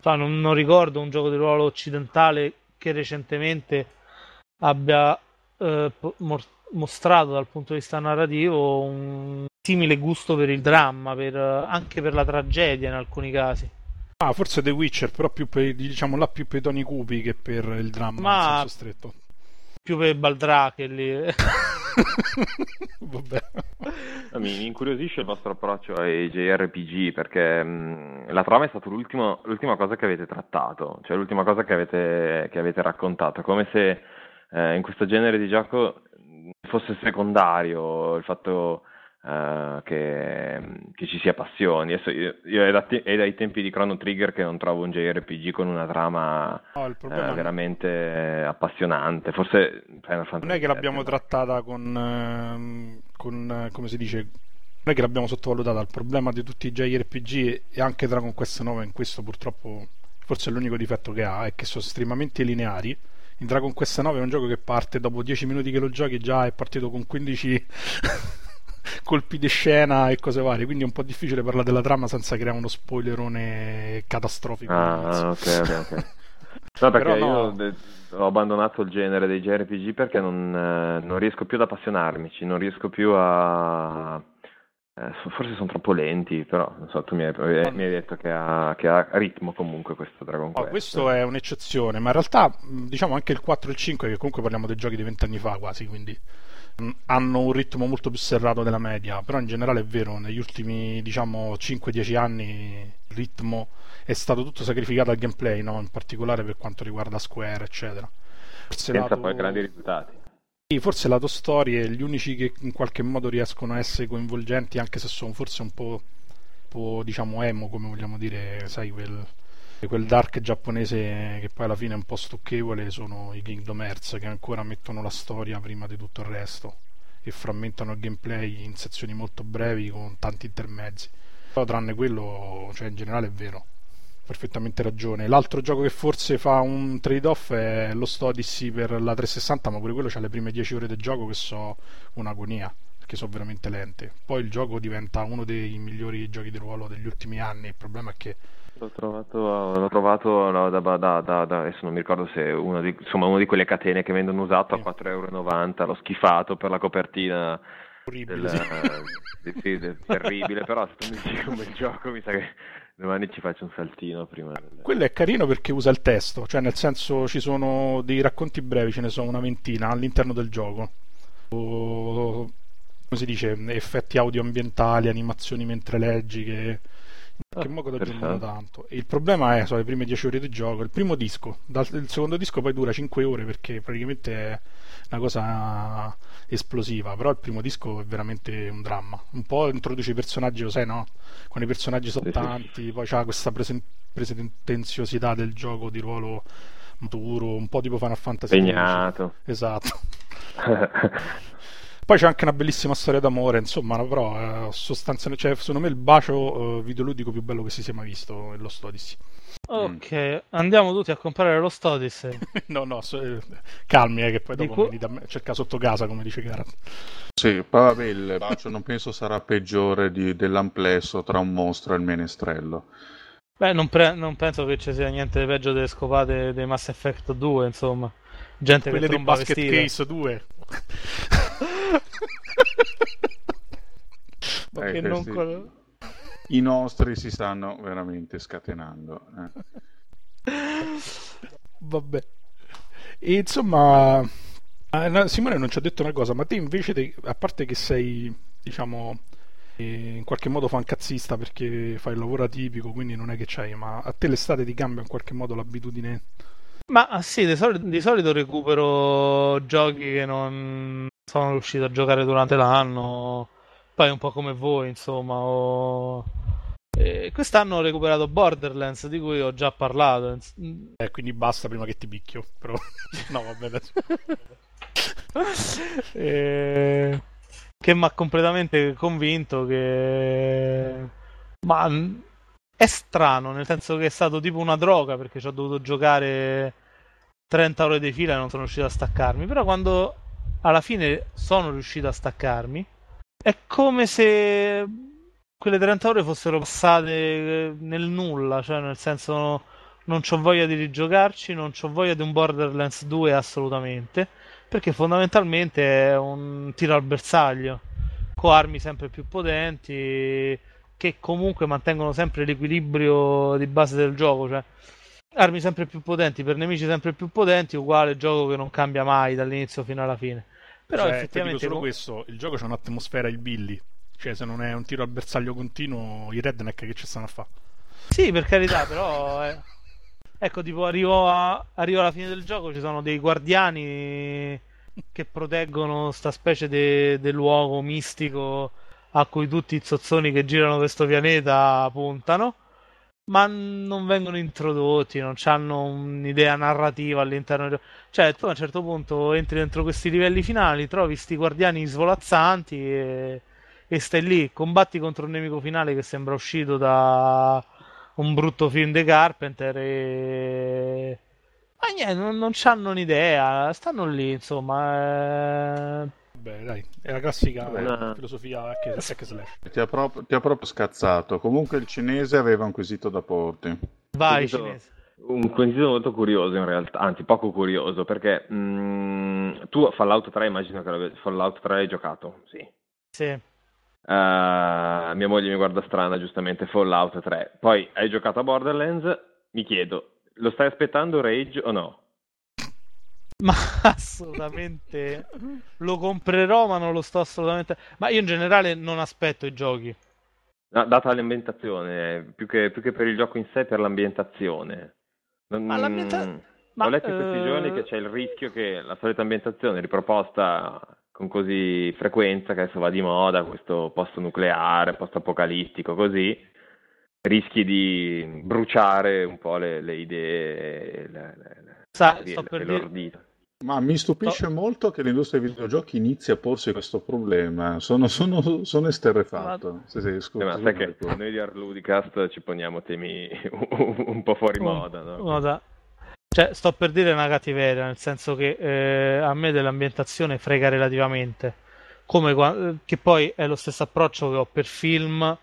Cioè, non, non ricordo un gioco di ruolo occidentale che recentemente abbia eh, mostrato dal punto di vista narrativo un simile gusto per il dramma, per, anche per la tragedia in alcuni casi. Ah, forse The Witcher, però più per, diciamo là più per i toni cupi che per il dramma Ma... in senso stretto. Più per Baldrake lì. <laughs> Vabbè. Mi incuriosisce il vostro approccio ai JRPG perché mh, la trama è stata l'ultima cosa che avete trattato, cioè l'ultima cosa che avete, che avete raccontato, come se eh, in questo genere di gioco fosse secondario il fatto eh, che, che, ci sia passioni. Adesso io, io è, da te- è, dai tempi di Chrono Trigger che non trovo un JRPG con una trama no, eh, veramente appassionante. Forse non è che l'abbiamo trattata con, ehm, con come si dice non è che l'abbiamo sottovalutata, il problema di tutti i JRPG e anche Dragon Quest 9 in questo purtroppo forse è l'unico difetto che ha è che sono estremamente lineari in Dragon Quest 9 è un gioco che parte dopo 10 minuti che lo giochi già è partito con 15 <laughs> colpi di scena e cose varie quindi è un po' difficile parlare della trama senza creare uno spoilerone catastrofico. Ah ok ok ok. <laughs> No, perché no... io ho abbandonato il genere dei JRPG perché non, eh, non riesco più ad appassionarmici, non riesco più a... Eh, forse sono troppo lenti, però non so, tu mi hai, mi hai detto che ha, che ha, ritmo comunque questo Dragon Quest. Oh, questo è un'eccezione, ma in realtà diciamo anche il 4 e il 5, che comunque parliamo dei giochi di vent'anni fa quasi, quindi hanno un ritmo molto più serrato della media, però in generale è vero, negli ultimi diciamo 5-10 anni il ritmo è stato tutto sacrificato al gameplay, no? in particolare per quanto riguarda Square, eccetera. Senza lato... poi grandi risultati. Forse lato storie, gli unici che in qualche modo riescono a essere coinvolgenti, anche se sono forse un po', po' diciamo emo, come vogliamo dire, sai, quel, quel dark giapponese che poi alla fine è un po' stucchevole, sono i Kingdom Hearts che ancora mettono la storia prima di tutto il resto e frammentano il gameplay in sezioni molto brevi con tanti intermezzi. Però tranne quello, cioè in generale è vero perfettamente ragione. L'altro gioco che forse fa un trade-off è lo Odyssey per la 360, ma pure quello ha le prime 10 ore del gioco che so un'agonia, perché sono veramente lente. Poi il gioco diventa uno dei migliori giochi di ruolo degli ultimi anni, il problema è che L'ho trovato, l'ho trovato no, da, da, da, adesso non mi ricordo se uno di, insomma, uno di quelle catene che vendono usato a 4,90 euro, l'ho schifato per la copertina. Orribile, del, sì. sì, sì, terribile, però se tu mi dici come il gioco mi sa che Domani ci faccio un saltino prima. Quello è carino perché usa il testo, cioè nel senso ci sono dei racconti brevi, ce ne sono una ventina all'interno del gioco. O, come si dice, effetti audioambientali, animazioni mentre leggi che che modo ti aggiungono tanto. E il problema è, sono le prime 10 ore di gioco. Il primo disco, dal, il secondo disco poi dura 5 ore perché praticamente è una cosa esplosiva. Però il primo disco è veramente un dramma. Un po' introduce i personaggi, lo sai, no? Quando i personaggi sono tanti, poi c'ha questa presen- presentenziosità del gioco di ruolo maturo, un po' tipo Final Fantasy. Impegnato. Esatto. <laughs> Poi c'è anche una bellissima storia d'amore, insomma, però eh, sostanzialmente, cioè, secondo me il bacio eh, videoludico più bello che si sia mai visto è lo Odyssey. Ok, mm. andiamo tutti a comprare lo Odyssey. <laughs> no, no, so, eh, calmi, eh, che poi dopo venite a cercare sotto casa, come dice Garant. Sì, poi vabbè, il bacio non penso sarà peggiore di, dell'amplesso tra un mostro e il menestrello. Beh, non, pre- non, penso che ci sia niente di peggio delle scopate dei Mass Effect 2, insomma. Gente Quelle che di Basket vestita. Case 2. Eh, non... I nostri si stanno veramente scatenando. Eh. Vabbè. E insomma, eh, Simone non ci ha detto una cosa, ma te invece, te, a parte che sei, diciamo, eh, in qualche modo fancazzista perché fai il lavoro atipico, quindi non è che c'hai, ma a te l'estate ti cambia in qualche modo l'abitudine? Ma ah, sì, di solito, di solito recupero giochi che non, sono riuscito a giocare durante l'anno, poi un po' come voi, insomma. Ho... E quest'anno ho recuperato Borderlands, di cui ho già parlato. Eh, quindi basta prima che ti picchio, però... <laughs> no, va bene. <laughs> e... Che mi ha completamente convinto che... Ma è strano, nel senso che è stato tipo una droga, perché ci ho dovuto giocare 30 ore di fila e non sono riuscito a staccarmi. Però quando alla fine sono riuscito a staccarmi. È come se quelle 30 ore fossero passate eh, nel nulla, cioè nel senso non ho voglia di rigiocarci, non ho voglia di un Borderlands 2 assolutamente, perché fondamentalmente è un tiro al bersaglio, con armi sempre più potenti che comunque mantengono sempre l'equilibrio di base del gioco, cioè armi sempre più potenti per nemici sempre più potenti, uguale gioco che non cambia mai dall'inizio fino alla fine. Però cioè, effettivamente. solo questo: il gioco c'è un'atmosfera il Billy. Cioè, se non è un tiro al bersaglio continuo, i redneck che ci stanno a fare? Sì, per carità, però. Eh. Ecco, tipo, arrivo, a... arrivo alla fine del gioco, ci sono dei guardiani che proteggono sta specie di de... luogo mistico a cui tutti i zozzoni che girano questo pianeta puntano ma non vengono introdotti, non hanno un'idea narrativa all'interno. Di... Cioè, tu a un certo punto entri dentro questi livelli finali, trovi questi guardiani svolazzanti e... e stai lì, combatti contro un nemico finale che sembra uscito da un brutto film di Carpenter e... Ma niente, non, non hanno un'idea, stanno lì, insomma... Eh Beh, dai, è la classica Una... filosofia hack, hack slash. Ti ha, proprio, ti ha, proprio, scazzato. Comunque il cinese aveva un quesito da porti. Vai, quesito, cinese. un quesito molto curioso in realtà, anzi poco curioso, perché mh, mm, tu Fallout 3 immagino che Fallout 3 hai giocato, sì. Sì. Uh, mia moglie mi guarda strana, giustamente, Fallout 3. Poi hai giocato a Borderlands, mi chiedo, lo stai aspettando Rage o no? Ma <laughs> assolutamente lo comprerò, ma non lo sto assolutamente. Ma io in generale non aspetto i giochi. No, data l'ambientazione, più che, più che, per il gioco in sé, per l'ambientazione. Non, ma l'ambienta... Ho letto in questi uh... giorni che c'è il rischio che la solita ambientazione riproposta con così frequenza, che adesso va di moda, questo post nucleare, post apocalittico, così, rischi di bruciare un po' le, le idee, le, le, Sa, sto per dire, ma mi stupisce no. molto che l'industria dei videogiochi inizi a porsi questo problema. Sono, sono, sono esterrefatto. Ma... Se sei, scusa, ma sai che noi di Art Ludicast ci poniamo temi <laughs> un po' fuori moda. No? moda. Cioè, sto per dire una cattiveria, nel senso che eh, a me dell'ambientazione frega relativamente. Come, che poi è lo stesso approccio che ho per film,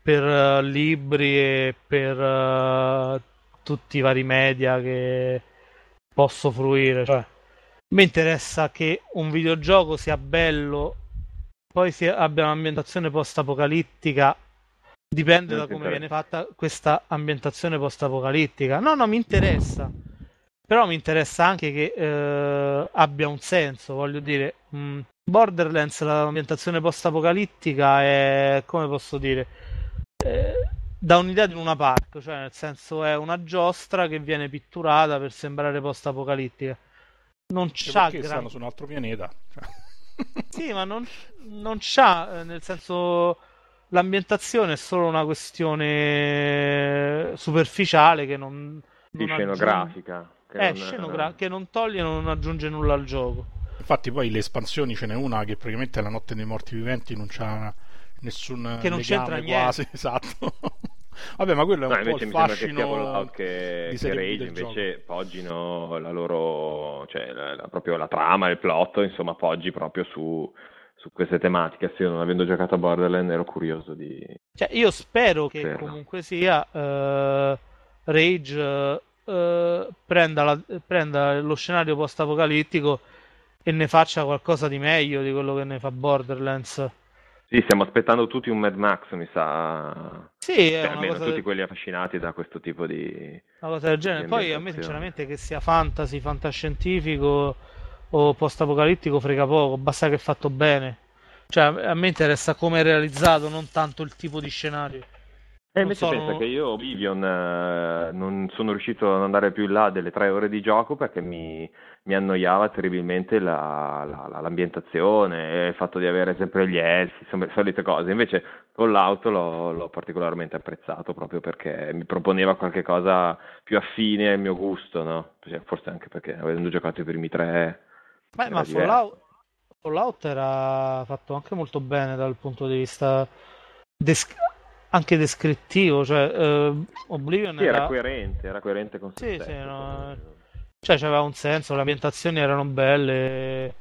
per uh, libri e per uh, tutti i vari media che posso fruire. Cioè, mi interessa che un videogioco sia bello, poi sia, abbia un'ambientazione post-apocalittica. Dipende non da come viene fatta questa ambientazione post-apocalittica. No, no, mi interessa. Però mi interessa anche che eh, abbia un senso, voglio dire. Mh, mm, Borderlands, l'ambientazione post-apocalittica è, come posso dire, eh, da un'idea di una park, cioè nel senso è una giostra che viene pitturata per sembrare post-apocalittica non c'ha gran... stanno su un altro pianeta cioè. <laughs> sì ma non, non c'ha eh, nel senso l'ambientazione è solo una questione superficiale che non, non scenografica aggiunge... che, eh, non... Scenogra... che non toglie e non aggiunge nulla al gioco infatti poi le espansioni ce n'è una che praticamente la notte dei morti viventi non c'ha nessun che non c'entra quasi niente. <laughs> esatto Vabbè, ma quello è un no, po' il fascino che, che, che Rage invece poggino la loro, cioè la, la, proprio la trama, il plot, insomma, poggi proprio su, su queste tematiche. Sì, non avendo giocato a Borderlands ero curioso di... Cioè, io spero che Ferno. comunque sia uh, Rage uh, prenda, la, prenda lo scenario post-apocalittico e ne faccia qualcosa di meglio di quello che ne fa Borderlands. Sì, stiamo aspettando tutti un Mad Max, mi sa. Sì, cioè, almeno tutti del... quelli affascinati da questo tipo di. Una cosa del genere. Poi a me, sinceramente, che sia fantasy, fantascientifico o post-apocalittico, frega poco, basta che è fatto bene. Cioè, a me interessa come è realizzato, non tanto il tipo di scenario. E invece sono... pensa che io Oblivion eh, non sono riuscito ad andare più in là delle tre ore di gioco perché mi, mi annoiava terribilmente la, la, l'ambientazione, il fatto di avere sempre gli elfi, insomma, solite cose. Invece con l'auto l'ho, l'ho, particolarmente apprezzato proprio perché mi proponeva qualcosa più affine al mio gusto, no? Cioè, forse anche perché avendo giocato i primi tre... Beh, ma Fallout, Fallout era fatto anche molto bene dal punto di vista... Desc- anche descrittivo, cioè uh, Oblivion sì, era... era... coerente, era coerente con se sì, stesso. Sì, no... Cioè c'aveva un senso, le ambientazioni erano belle,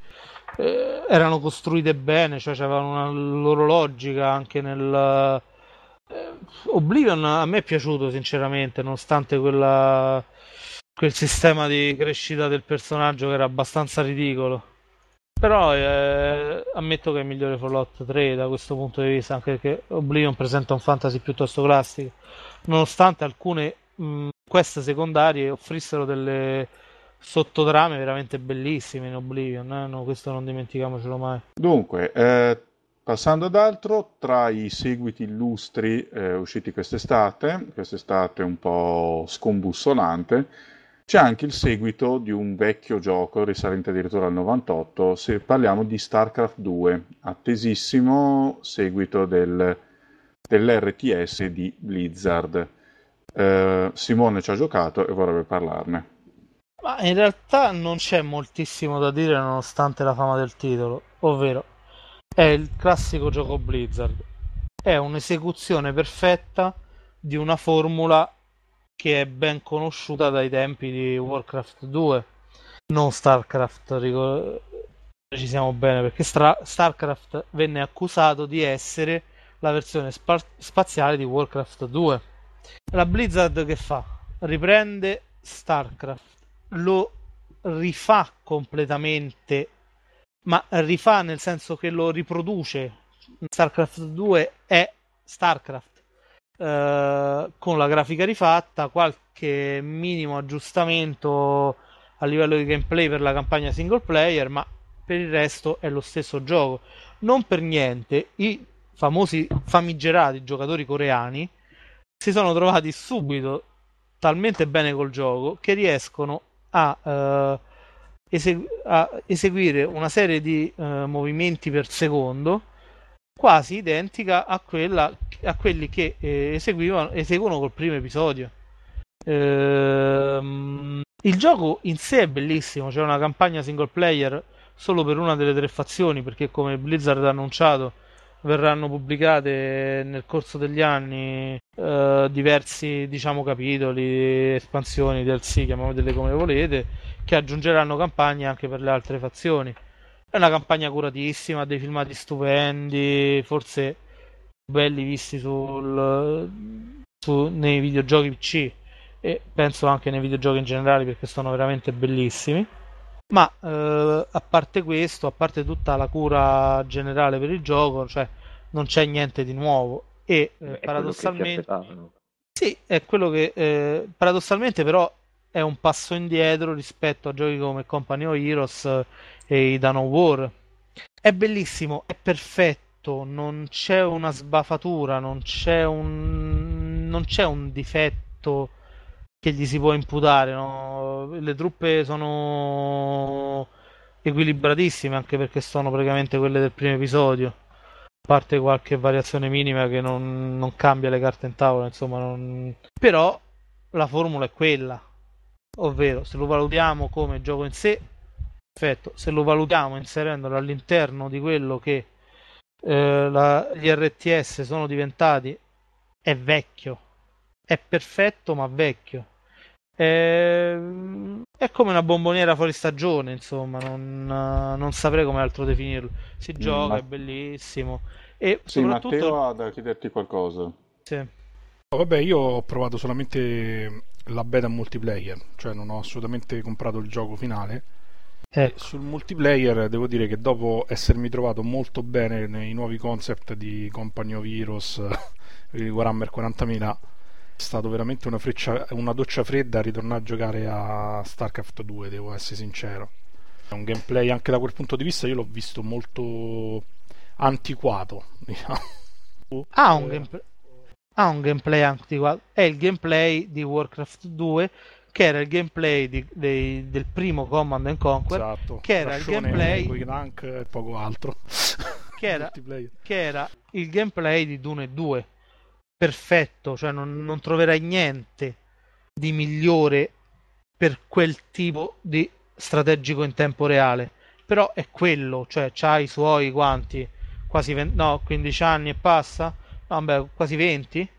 eh, erano costruite bene, cioè avevano una loro logica anche nel... Eh, Oblivion a me è piaciuto sinceramente, nonostante quella... quel sistema di crescita del personaggio che era abbastanza ridicolo. Però eh, ammetto che è migliore Fallout 3 da questo punto di vista, anche perché Oblivion presenta un fantasy piuttosto classico, nonostante alcune mh, quest secondarie offrissero delle sottotrame veramente bellissime in Oblivion, eh? no, questo non dimentichiamocelo mai. Dunque, eh, passando ad altro, tra i seguiti illustri eh, usciti quest'estate, quest'estate un po' scombussolante, c'è anche il seguito di un vecchio gioco risalente addirittura al 98, se parliamo di StarCraft 2, attesissimo seguito del, dell'RTS di Blizzard. Eh, Simone ci ha giocato e vorrebbe parlarne. Ma in realtà non c'è moltissimo da dire nonostante la fama del titolo, ovvero è il classico gioco Blizzard. È un'esecuzione perfetta di una formula che è ben conosciuta dai tempi di Warcraft 2, non Starcraft, ricordo, ci siamo bene perché Stra- Starcraft venne accusato di essere la versione spa- spaziale di Warcraft 2. La Blizzard che fa? Riprende StarCraft lo rifà completamente, ma rifà nel senso che lo riproduce. StarCraft 2 è StarCraft eh, con la grafica rifatta, qualche minimo aggiustamento a livello di gameplay per la campagna single player, ma per il resto è lo stesso gioco. Non per niente i famosi famigerati giocatori coreani si sono trovati subito talmente bene col gioco che riescono a, uh, esegu- a eseguire una serie di uh, movimenti per secondo quasi identica a, quella, a quelli che eh, eseguivano, eseguono col primo episodio. Ehm, il gioco in sé è bellissimo, c'è una campagna single player solo per una delle tre fazioni, perché come Blizzard ha annunciato verranno pubblicate nel corso degli anni eh, diversi diciamo capitoli, espansioni, DLC, chiamatele come volete, che aggiungeranno campagne anche per le altre fazioni. È una campagna curatissima, dei filmati stupendi, forse belli visti sul, su, nei videogiochi PC e penso anche nei videogiochi in generale perché sono veramente bellissimi. Ma eh, a parte questo, a parte tutta la cura generale per il gioco, cioè non c'è niente di nuovo. E eh, paradossalmente, sì, è quello che eh, paradossalmente però è un passo indietro rispetto a giochi come Company of Heroes e i Dawn War. È bellissimo, è perfetto, non c'è una sbafatura, non c'è un, non c'è un difetto che gli si può imputare. No? Le truppe sono equilibratissime anche perché sono praticamente quelle del primo episodio. A parte qualche variazione minima che non, non cambia le carte in tavola, insomma, non... però la formula è quella. Ovvero, se lo valutiamo come gioco in sé, perfetto. Se lo valutiamo inserendolo all'interno di quello che eh, la, gli RTS sono diventati, è vecchio. È perfetto, ma vecchio. È, è come una bomboniera fuori stagione, insomma, non, non saprei come altro definirlo. Si mm, gioca, ma... è bellissimo. E sì, soprattutto... Matteo ha da chiederti qualcosa. Sì. Oh, vabbè, io ho provato solamente la beta multiplayer, cioè non ho assolutamente comprato il gioco finale. Ecco. Sul multiplayer devo dire che dopo essermi trovato molto bene nei nuovi concept di Heroes <laughs> di Warhammer 40.000 è stato veramente una, freccia, una doccia fredda ritornare a giocare a StarCraft 2, devo essere sincero. È un gameplay anche da quel punto di vista io l'ho visto molto antiquato, <laughs> diciamo. Ha un, gameplay, ha un gameplay antiquato. È il gameplay di Warcraft 2 che era il gameplay di, di, del primo Command and Conquer, esatto. che era Rascione, il gameplay i tank e poco altro. <laughs> che, era, <laughs> che era il gameplay di Dune 2 perfetto, cioè non, non troverai niente di migliore per quel tipo di strategico in tempo reale. Però è quello, cioè c'ha i suoi quanti? Quasi 20, no, 15 anni e passa? No, beh, quasi 20. <laughs>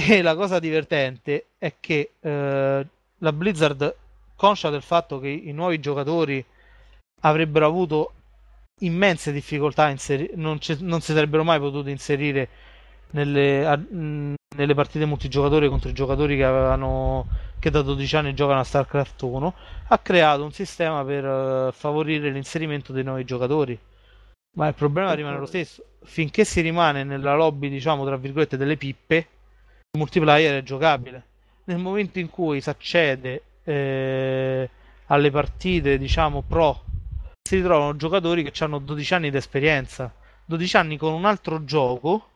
E la cosa divertente è che eh, la Blizzard, conscia del fatto che i nuovi giocatori avrebbero avuto immense difficoltà a inserire, non, non si sarebbero mai potuti inserire nelle, a, nelle partite multigiocatore contro i giocatori che avevano che da 12 anni giocano a StarCraft 1 ha creato un sistema per uh, favorire l'inserimento dei nuovi giocatori. Ma il problema rimane lo stesso. Finché si rimane nella lobby diciamo tra virgolette delle pippe il multiplayer è giocabile nel momento in cui si accede eh, alle partite diciamo pro si ritrovano giocatori che hanno 12 anni di esperienza 12 anni con un altro gioco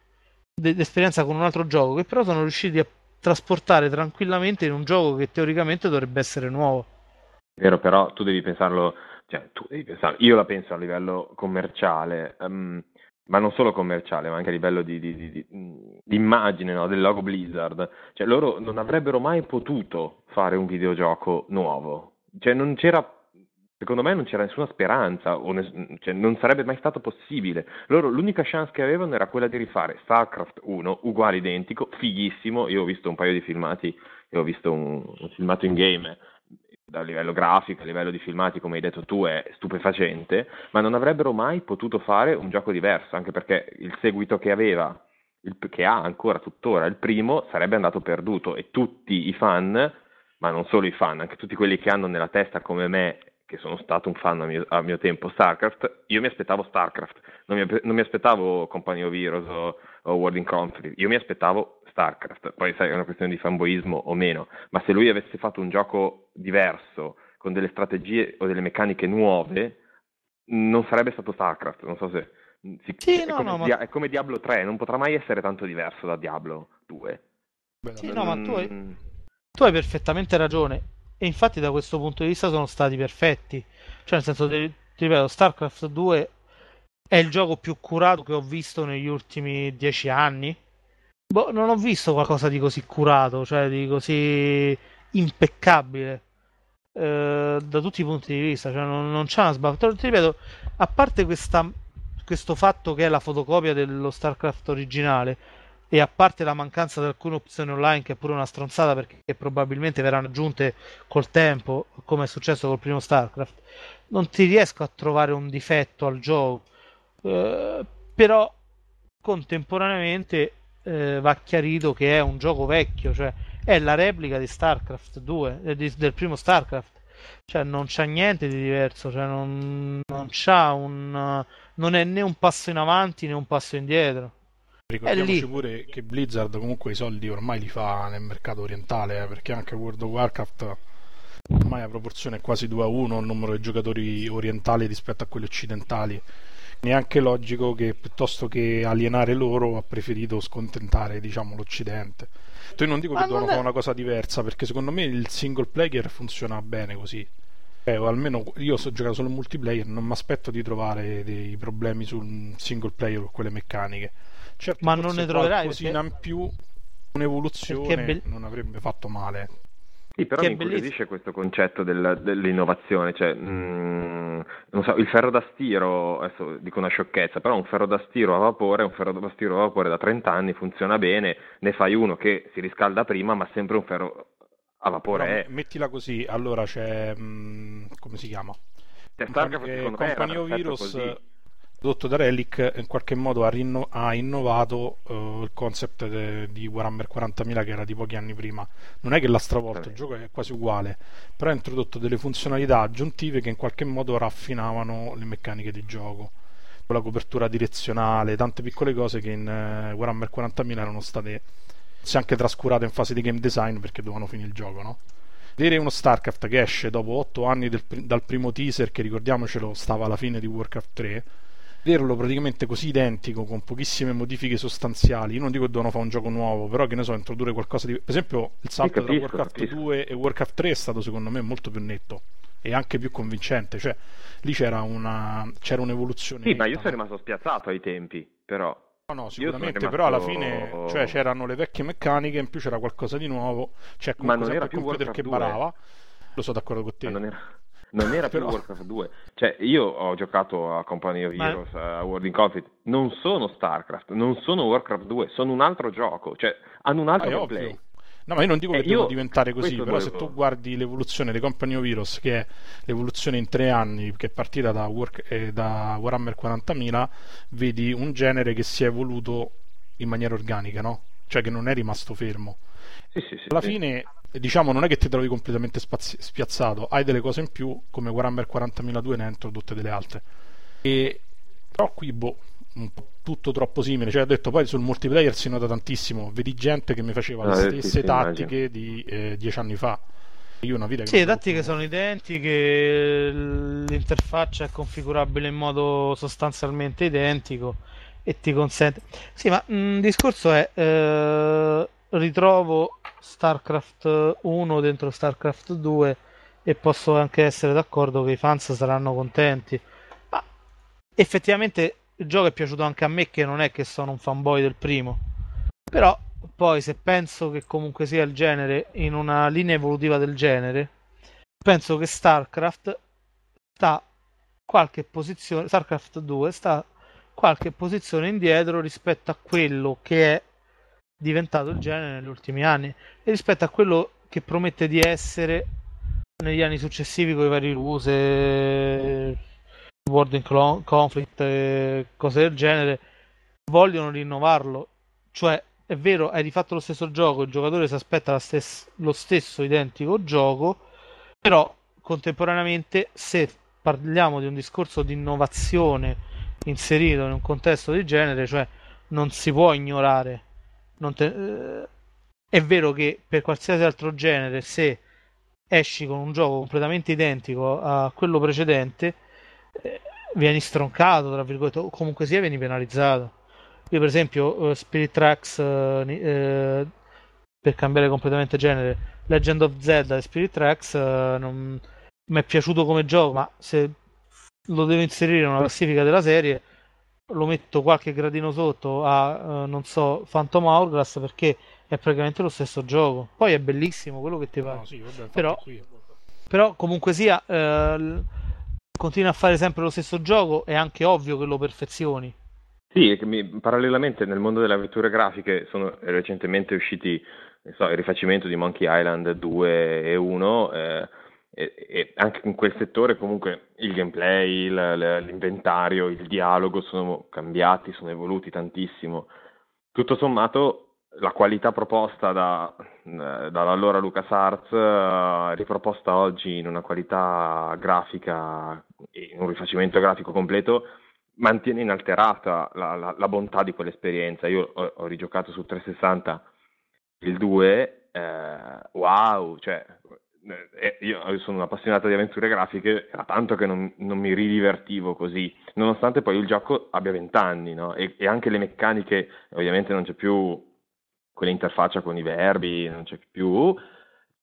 d'esperienza con un altro gioco che però sono riusciti a trasportare tranquillamente in un gioco che teoricamente dovrebbe essere nuovo. Vero, però tu devi pensarlo, cioè tu devi pensarlo, io la penso a livello commerciale, um, ma non solo commerciale, ma anche a livello di, di, di, di immagine no, del logo Blizzard. Cioè loro non avrebbero mai potuto fare un videogioco nuovo. Cioè non c'era secondo me non c'era nessuna speranza, ness- cioè non sarebbe mai stato possibile. Loro l'unica chance che avevano era quella di rifare StarCraft 1, uguale identico, fighissimo. Io ho visto un paio di filmati, e ho visto un, un filmato in game a livello grafico, a livello di filmati, come hai detto tu, è stupefacente, ma non avrebbero mai potuto fare un gioco diverso, anche perché il seguito che aveva, il, che ha ancora tuttora, il primo, sarebbe andato perduto. E tutti i fan ma non solo i fan, anche tutti quelli che hanno nella testa come me, che sono stato un fan a mio, a mio tempo, StarCraft, io mi aspettavo StarCraft, non mi, non mi aspettavo Company of Heroes o, o World in Conflict, io mi aspettavo StarCraft, poi sai è una questione di fanboismo o meno, ma se lui avesse fatto un gioco diverso, con delle strategie o delle meccaniche nuove, non sarebbe stato StarCraft, non so se... Si, sì, è, no, come, no, ma... è, come, Diablo 3, non potrà mai essere tanto diverso da Diablo 2. Beh, sì, no, ma tu hai, tu hai, perfettamente ragione. E infatti da questo punto di vista sono stati perfetti. Cioè, nel senso, ti ripeto, StarCraft 2 è il gioco più curato che ho visto negli ultimi dieci anni. Boh, non ho visto qualcosa di così curato, cioè di così impeccabile. Eh, da tutti i punti di vista, cioè non, non c'è una sbavatura. Ti ripeto, a parte questa, questo fatto che è la fotocopia dello StarCraft originale, e a parte la mancanza di alcune opzioni online, che è pure una stronzata perché probabilmente verranno aggiunte col tempo, come è successo col primo StarCraft, non ti riesco a trovare un difetto al gioco. Eh, però contemporaneamente eh, va chiarito che è un gioco vecchio, cioè è la replica di StarCraft 2, eh, di, del primo StarCraft. Cioè non c'è niente di diverso, cioè non, non un non è né un passo in avanti né un passo indietro. Ricordiamoci pure che Blizzard comunque i soldi ormai li fa nel mercato orientale, eh, perché anche World of Warcraft ormai a proporzione è quasi 2 a 1 il numero di giocatori orientali rispetto a quelli occidentali. Neanche logico che piuttosto che alienare loro ha preferito scontentare diciamo l'occidente. Io non dico Ma che devono è... fare una cosa diversa perché secondo me il single player funziona bene così. Eh, o almeno io so giocare solo in multiplayer non mi aspetto di trovare dei problemi sul single player con quelle meccaniche certo, ma non ne troverai così perché... in più un'evoluzione be... non avrebbe fatto male sì, però che mi incuriosisce questo concetto del, dell'innovazione, cioè, mh, mm, so, il ferro da stiro, adesso dico una sciocchezza, però un ferro da stiro a vapore, un ferro da stiro a vapore da 30 anni funziona bene, ne fai uno che si riscalda prima, ma sempre un ferro a vapore no, è. Mettila così, allora c'è, mh, mm, come si chiama? C'è Company, Company of Heroes... Così prodotto da Relic in qualche modo ha, rinno- ha innovato uh, il concept de- di Warhammer 40.000 che era di pochi anni prima. Non è che l'ha stravolto, il gioco è quasi uguale però ha introdotto delle funzionalità aggiuntive che in qualche modo raffinavano le meccaniche di gioco. Con la copertura direzionale, tante piccole cose che in uh, Warhammer 40.000 erano state anche trascurate in fase di game design perché dovevano finire il gioco no? vedere uno StarCraft che esce dopo 8 anni del, dal primo teaser che ricordiamocelo stava alla fine di Warcraft 3 vederlo praticamente così identico con pochissime modifiche sostanziali io non dico che devono fare un gioco nuovo però che ne so introdurre qualcosa di per esempio il salto capisco, tra Warcraft capisco. 2 e Warcraft 3 è stato secondo me molto più netto e anche più convincente cioè lì c'era una c'era un'evoluzione sì netta, ma io sono rimasto spiazzato ai tempi però No, no, sicuramente, rimasto... però alla fine cioè, <laughs> c'erano le vecchie meccaniche, in più c'era qualcosa di nuovo, c'è cioè, ma non era più il computer che barava. Lo so d'accordo con te. Ma non era, non era Però... più Warcraft 2. Cioè, io ho giocato a Company of Heroes, Ma... a World in Conflict, non sono StarCraft, non sono Warcraft 2, sono un altro gioco, cioè hanno un altro ah, gameplay. No, ma io non dico che eh, devono diventare così, però dovevo... se tu guardi l'evoluzione di Company of Heroes, che è l'evoluzione in tre anni, che è partita da, Work, eh, da Warhammer 40.000, vedi un genere che si è evoluto in maniera organica, no? Cioè che non è rimasto fermo. Sì, sì, sì, Alla fine diciamo non è che ti trovi completamente spazi- spiazzato, hai delle cose in più, come Warhammer 40.002 ne ha introdotte delle altre. E però qui boh, tutto troppo simile, cioè ho detto poi sul multiplayer si nota tantissimo, vedi gente che mi faceva le stesse sì, tattiche immagino. di eh, dieci anni fa. Io una vita che sì, le tattiche sono identiche, l'interfaccia è configurabile in modo sostanzialmente identico e ti consente... Sì, ma il discorso è... Eh, ritrovo StarCraft 1 dentro StarCraft 2 e posso anche essere d'accordo che i fans saranno contenti. Ma effettivamente il gioco è piaciuto anche a me che non è che sono un fanboy del primo. Però poi se penso che comunque sia il genere in una linea evolutiva del genere, penso che StarCraft sta qualche posizione StarCraft 2 sta qualche posizione indietro rispetto a quello che è diventato il genere negli ultimi anni e rispetto a quello che promette di essere negli anni successivi con i vari ruse World in Conflict cose del genere vogliono rinnovarlo cioè è vero, hai rifatto lo stesso gioco, il giocatore si aspetta stes- lo stesso identico gioco, però contemporaneamente se parliamo di un discorso di innovazione inserito in un contesto del genere, cioè non si può ignorare. Te... Eh, è vero che per qualsiasi altro genere, se esci con un gioco completamente identico a quello precedente, eh, vieni stroncato, tra virgolette, o comunque sia vieni penalizzato. Io per esempio uh, Spirit Tracks uh, uh, per cambiare completamente genere, Legend of Zelda e Spirit Tracks non mi è piaciuto come gioco, ma se lo devo inserire in una classifica della serie lo metto qualche gradino sotto a non so Phantom Hourglass perché è praticamente lo stesso gioco. Poi è bellissimo quello che ti pare. No, sì, però, però, comunque sia eh, continui a fare sempre lo stesso gioco, è anche ovvio che lo perfezioni. Sì, mi, parallelamente nel mondo delle avventure grafiche sono recentemente usciti so, il rifacimento di Monkey Island 2 e 1 eh, e, e, anche in quel settore comunque il gameplay, il, l'inventario, il dialogo sono cambiati, sono evoluti tantissimo. Tutto sommato la qualità proposta da, dall'allora LucasArts, uh, riproposta oggi in una qualità grafica, in un rifacimento grafico completo, mantiene inalterata la, la, la, bontà di quell'esperienza. Io ho, ho, rigiocato su 360 il 2, eh, wow, cioè, eh, io sono un appassionato di avventure grafiche, era tanto che non, non mi ridivertivo così, nonostante poi il gioco abbia 20 anni, no? e, e, anche le meccaniche, ovviamente non c'è più quell'interfaccia con i verbi, non c'è più un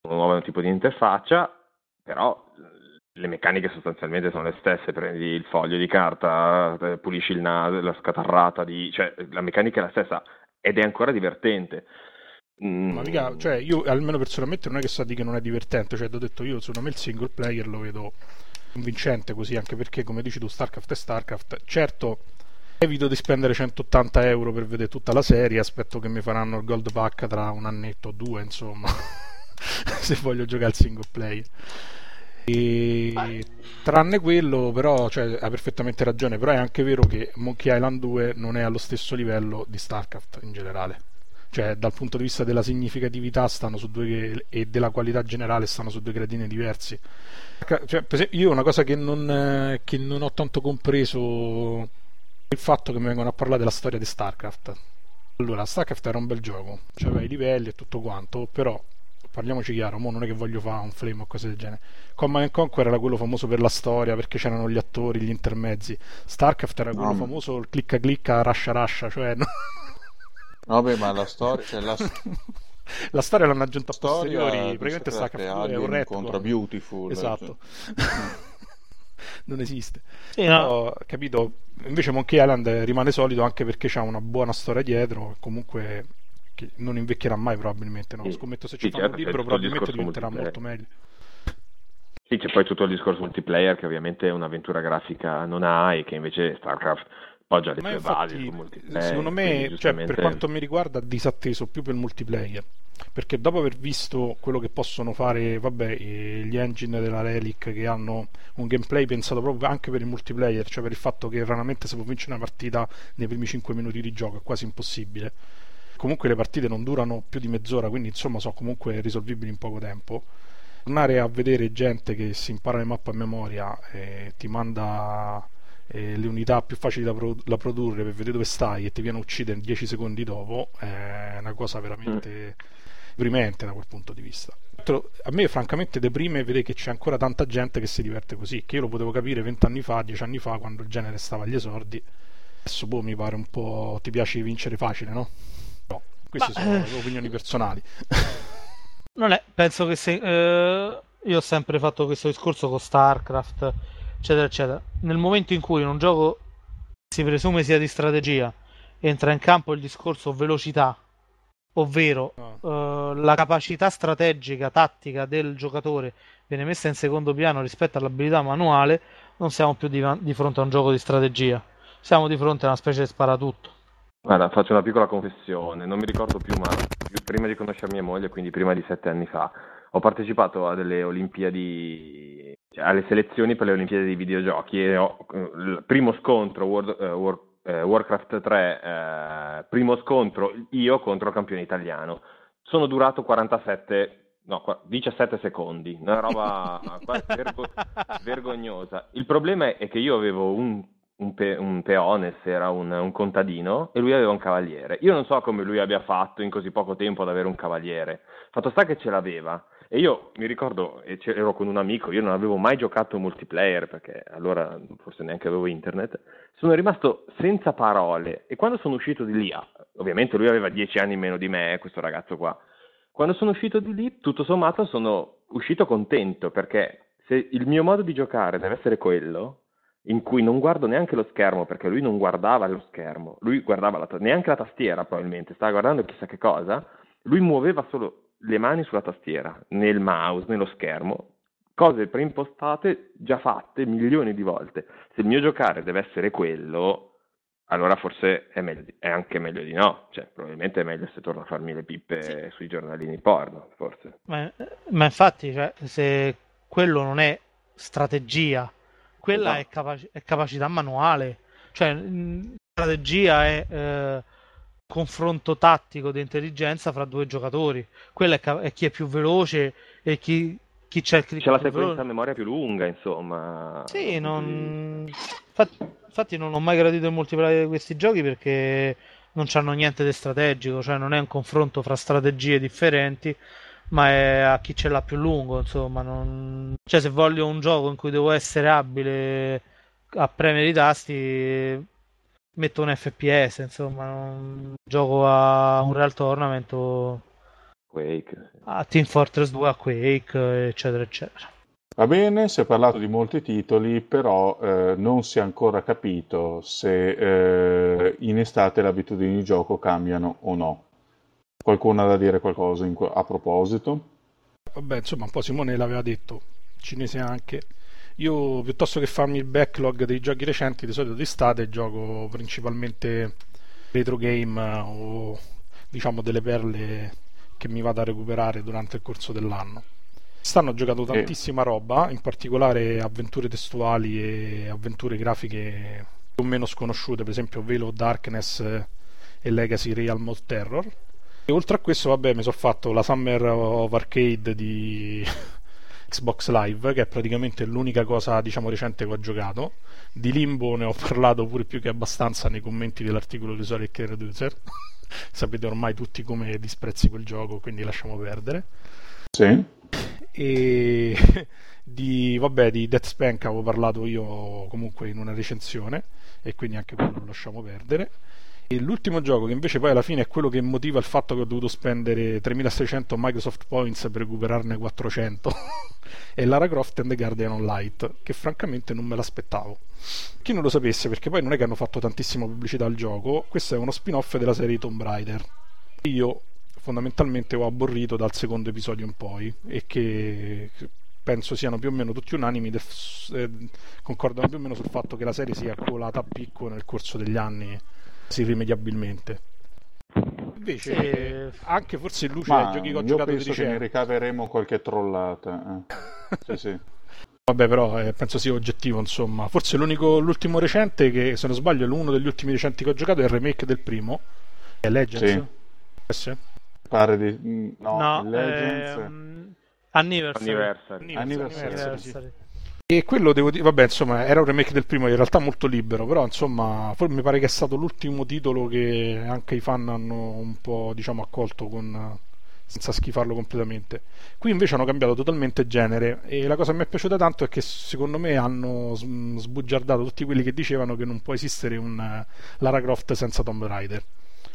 nuovo tipo di interfaccia, però le meccaniche sostanzialmente sono le stesse, prendi il foglio di carta, eh, pulisci il naso, la scatarrata, di... cioè la meccanica è la stessa ed è ancora divertente. Mm. Ma mica, cioè io almeno personalmente non è che so di che non è divertente, cioè ho detto io secondo me il single player lo vedo convincente così, anche perché come dici tu StarCraft e StarCraft, certo evito di spendere 180 euro per vedere tutta la serie, aspetto che mi faranno il gold pack tra un annetto o due, insomma, <laughs> se voglio giocare al single player. E, tranne quello, però, cioè, ha perfettamente ragione. Però è anche vero che Monkey Island 2 non è allo stesso livello di StarCraft in generale. Cioè, dal punto di vista della significatività stanno su due, e della qualità generale stanno su due gradini diversi. Cioè, esempio, io una cosa che non, che non ho tanto compreso è il fatto che mi vengono a parlare della storia di StarCraft. Allora, StarCraft era un bel gioco, c'aveva i livelli e tutto quanto, però parliamoci chiaro, mo non è che voglio fare un flame o cose del genere. Command Conquer era quello famoso per la storia, perché c'erano gli attori, gli intermezzi. StarCraft era quello no, famoso clicca clicca, rascia rascia, cioè no. Vabbè, ma la storia, cioè la... <laughs> la storia l'hanno aggiunta a posteriori, praticamente 2 è un retro. contro Beautiful. Esatto. Cioè. <laughs> non esiste. Sì, no. Però, capito? Invece Monkey Island rimane solido anche perché c'ha una buona storia dietro, comunque che non invecchierà mai probabilmente, no? Scommetto se ci sì, fanno certo, un libro probabilmente diventerà molto meglio. Sì, c'è poi tutto il discorso multiplayer che ovviamente un'avventura grafica non ha e che invece StarCraft poggia le sue basi Secondo me, giustamente... cioè, per quanto mi riguarda, disatteso più per il multiplayer. Perché dopo aver visto quello che possono fare, vabbè, gli engine della Relic che hanno un gameplay pensato proprio anche per il multiplayer, cioè per il fatto che raramente si può vincere una partita nei primi 5 minuti di gioco, è quasi impossibile comunque le partite non durano più di mezz'ora, quindi insomma sono comunque risolvibili in poco tempo. Tornare a vedere gente che si impara le mappe a memoria e ti manda eh, le unità più facili da, pro- da, produrre per vedere dove stai e ti viene a uccidere 10 secondi dopo è una cosa veramente deprimente da quel punto di vista. A me francamente deprime vedere che c'è ancora tanta gente che si diverte così, che io lo potevo capire 20 anni fa, 10 anni fa, quando il genere stava agli esordi. Adesso boh, mi pare un po' ti piace vincere facile, no? Queste Ma, sono le opinioni personali. Non è, penso che se. Eh, io ho sempre fatto questo discorso con StarCraft, eccetera, eccetera. Nel momento in cui in un gioco si presume sia di strategia, entra in campo il discorso velocità, ovvero no. eh, la capacità strategica, tattica del giocatore viene messa in secondo piano rispetto all'abilità manuale, non siamo più di, di fronte a un gioco di strategia, siamo di fronte a una specie di sparatutto. Guarda, faccio una piccola confessione, non mi ricordo più, ma prima di conoscere mia moglie, quindi prima di sette anni fa, ho partecipato a delle Olimpiadi, alle selezioni per le Olimpiadi di videogiochi e ho, il primo scontro World, uh, World eh, Warcraft 3, eh, primo scontro, io contro il campione italiano. Sono durato 47, no, 17 secondi, una roba <laughs> vergo- vergognosa. Il problema è che io avevo un, un, pe- un peones, era un, un, contadino, e lui aveva un cavaliere. Io non so come lui abbia fatto in così poco tempo ad avere un cavaliere. Fatto sta che ce l'aveva. E io mi ricordo, ero con un amico, io non avevo mai giocato multiplayer perché allora forse neanche avevo internet, sono rimasto senza parole. E quando sono uscito di lì, ah, ovviamente lui aveva dieci anni meno di me, questo ragazzo qua, quando sono uscito di lì tutto sommato sono uscito contento perché se il mio modo di giocare deve essere quello, in cui non guardo neanche lo schermo perché lui non guardava lo schermo, lui guardava la, neanche la tastiera probabilmente, stava guardando chissà che cosa, lui muoveva solo le mani sulla tastiera, nel mouse, nello schermo, cose preimpostate già fatte milioni di volte. Se il mio giocare deve essere quello, allora forse è, meglio di, è anche meglio di no. Cioè, probabilmente è meglio se torno a farmi le pippe sì. sui giornalini porno, forse. Ma, ma infatti, cioè, se quello non è strategia, quella esatto. è, capaci- è, capacità manuale. Cioè, strategia è... Eh confronto tattico di intelligenza fra due giocatori. Quello è, è chi è più veloce e chi, chi c'è C'è la sequenza a memoria più lunga, insomma. Sì, non... infatti, infatti, non ho mai gradito il multiplayer di questi giochi perché non hanno niente di strategico, cioè non è un confronto fra strategie differenti, ma è a chi ce l'ha più lungo, insomma. Non... Cioè, se voglio un gioco in cui devo essere abile a premere i tasti, metto un FPS, insomma, non gioco a un Real Tournament o Quake. a Team Fortress 2, a Quake, eccetera, eccetera. Va bene, si è parlato di molti titoli, però eh, non si è ancora capito se eh, in estate le abitudini di gioco cambiano o no. Qualcuno ha da dire qualcosa in, a proposito? Vabbè, insomma, un po' Simone l'aveva detto, cinese anche. Io piuttosto che farmi il backlog dei giochi recenti, di solito d'estate gioco principalmente retro game o diciamo delle perle che mi vado a recuperare durante il corso dell'anno. Quest'anno ho giocato tantissima roba, in particolare avventure testuali e avventure grafiche più o meno sconosciute, per esempio Velo Darkness e Legacy Realm of Terror. E oltre a questo, vabbè, mi sono fatto la Summer of Arcade di Xbox Live, che è praticamente l'unica cosa diciamo recente che ho giocato. Di Limbo ne ho parlato pure più che abbastanza nei commenti dell'articolo di Sonic Reducer. <laughs> Sapete ormai tutti come disprezzi quel gioco, quindi lasciamo perdere. Sì. E <laughs> di, vabbè, di Death Spank avevo parlato io comunque in una recensione e quindi anche quello lo lasciamo perdere. E l'ultimo gioco, che invece poi alla fine è quello che motiva il fatto che ho dovuto spendere 3600 Microsoft Points per recuperarne 400, <laughs> è Lara Croft and the Guardian on Light, che francamente non me l'aspettavo. Chi non lo sapesse, perché poi non è che hanno fatto tantissima pubblicità al gioco, questo è uno spin-off della serie Tomb Raider. Io fondamentalmente ho abborrito dal secondo episodio in poi e che penso siano più o meno tutti unanimi, def- eh, concordano più o meno sul fatto che la serie sia colata a picco nel corso degli anni irrimediabilmente. Invece, eh, anche forse in luce dei giochi che ho giocato penso che ne ricaveremo qualche trollata. Eh. <laughs> sì, sì. Vabbè, però eh, penso sia oggettivo, insomma. Forse l'ultimo recente, che se non sbaglio è uno degli ultimi recenti che ho giocato, è il remake del primo. È Legends. Sì. Pare di... No, no Legends... Ehm... Anniversary. Anniversary. Anniversary. Anniversary. Sì. E quello devo dire, vabbè, insomma, era un remake del primo, in realtà molto libero, però insomma, mi pare che è stato l'ultimo titolo che anche i fan hanno un po', diciamo, accolto con senza schifarlo completamente. Qui invece hanno cambiato totalmente genere e la cosa che mi è piaciuta tanto è che secondo me hanno sbugiardato tutti quelli che dicevano che non può esistere un Lara Croft senza Tomb Raider.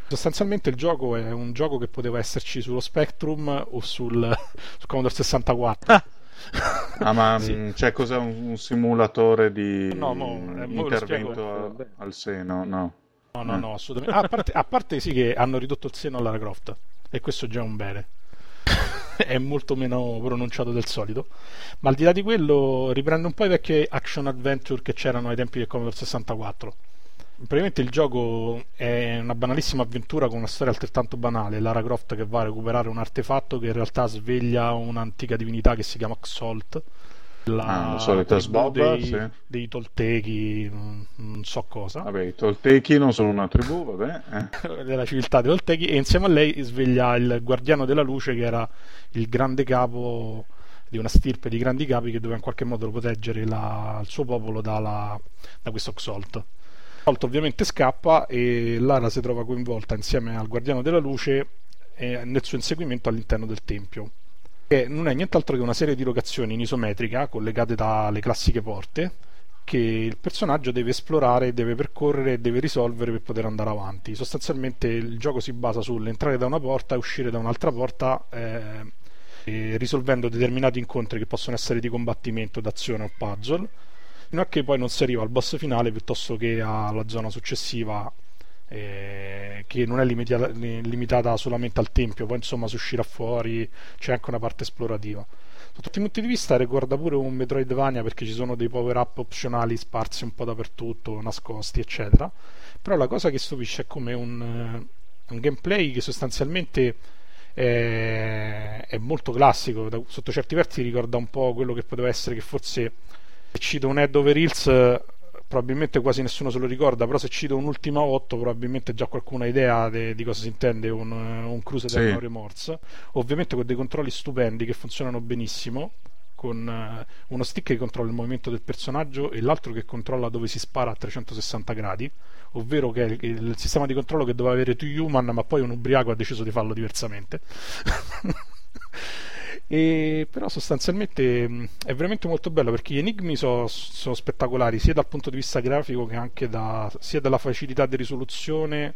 Sostanzialmente il gioco è un gioco che poteva esserci sullo Spectrum o sul, <laughs> sul Commodore 64. <laughs> Ah ma <laughs> sì. Mm, c'è cos'è un, un, simulatore di no, no, intervento a, al seno? No. No, no, no, assolutamente. Ah, a, parte, a parte sì che hanno ridotto il seno alla Croft e questo già è un bene. <laughs> è molto meno pronunciato del solito. Ma al di là di quello, riprende un po' i vecchi action adventure che c'erano ai tempi del Commodore 64 praticamente il gioco è una banalissima avventura con una storia altrettanto banale. Lara Croft che va a recuperare un artefatto che in realtà sveglia un'antica divinità che si chiama Xolt. la ah, solita sbobba, dei, sì. dei Toltechi, non, so cosa. Vabbè, i Toltechi non sono una tribù, vabbè. Eh. <laughs> della civiltà dei Toltechi, e insieme a lei sveglia il guardiano della luce, che era il grande capo di una stirpe di grandi capi che doveva in qualche modo proteggere la, il suo popolo dalla, da questo Xolt. Xolt ovviamente scappa e Lara si trova coinvolta insieme al guardiano della luce nel suo inseguimento all'interno del tempio che non è nient'altro che una serie di locazioni in isometrica collegate dalle classiche porte che il personaggio deve esplorare, deve percorrere e deve risolvere per poter andare avanti. Sostanzialmente il gioco si basa sull'entrare da una porta e uscire da un'altra porta eh, risolvendo determinati incontri che possono essere di combattimento, d'azione o puzzle, fino a che poi non si arriva al boss finale piuttosto che alla zona successiva eh, che non è limitata, limitata, solamente al tempio, poi insomma si uscirà fuori, c'è anche una parte esplorativa. Sotto tutti i punti di vista ricorda pure un Metroidvania perché ci sono dei power up opzionali sparsi un po' dappertutto, nascosti, eccetera. Però la cosa che stupisce è come un, eh, un gameplay che sostanzialmente è, è molto classico, da, sotto certi versi ricorda un po' quello che poteva essere che forse cito un Head Over Hills probabilmente quasi nessuno se lo ricorda, però se cito un'ultima 8 probabilmente già qualcuno ha idea de, di cosa si intende un, un Cruise sì. Remorse, ovviamente con dei controlli stupendi che funzionano benissimo, con uh, uno stick che controlla il movimento del personaggio e l'altro che controlla dove si spara a 360 gradi, ovvero che è il, il sistema di controllo che doveva avere To Human, ma poi un ubriaco ha deciso di farlo diversamente. <laughs> E, però sostanzialmente mh, è veramente molto bello perché gli enigmi so, sono spettacolari sia dal punto di vista grafico che anche da, sia dalla facilità di risoluzione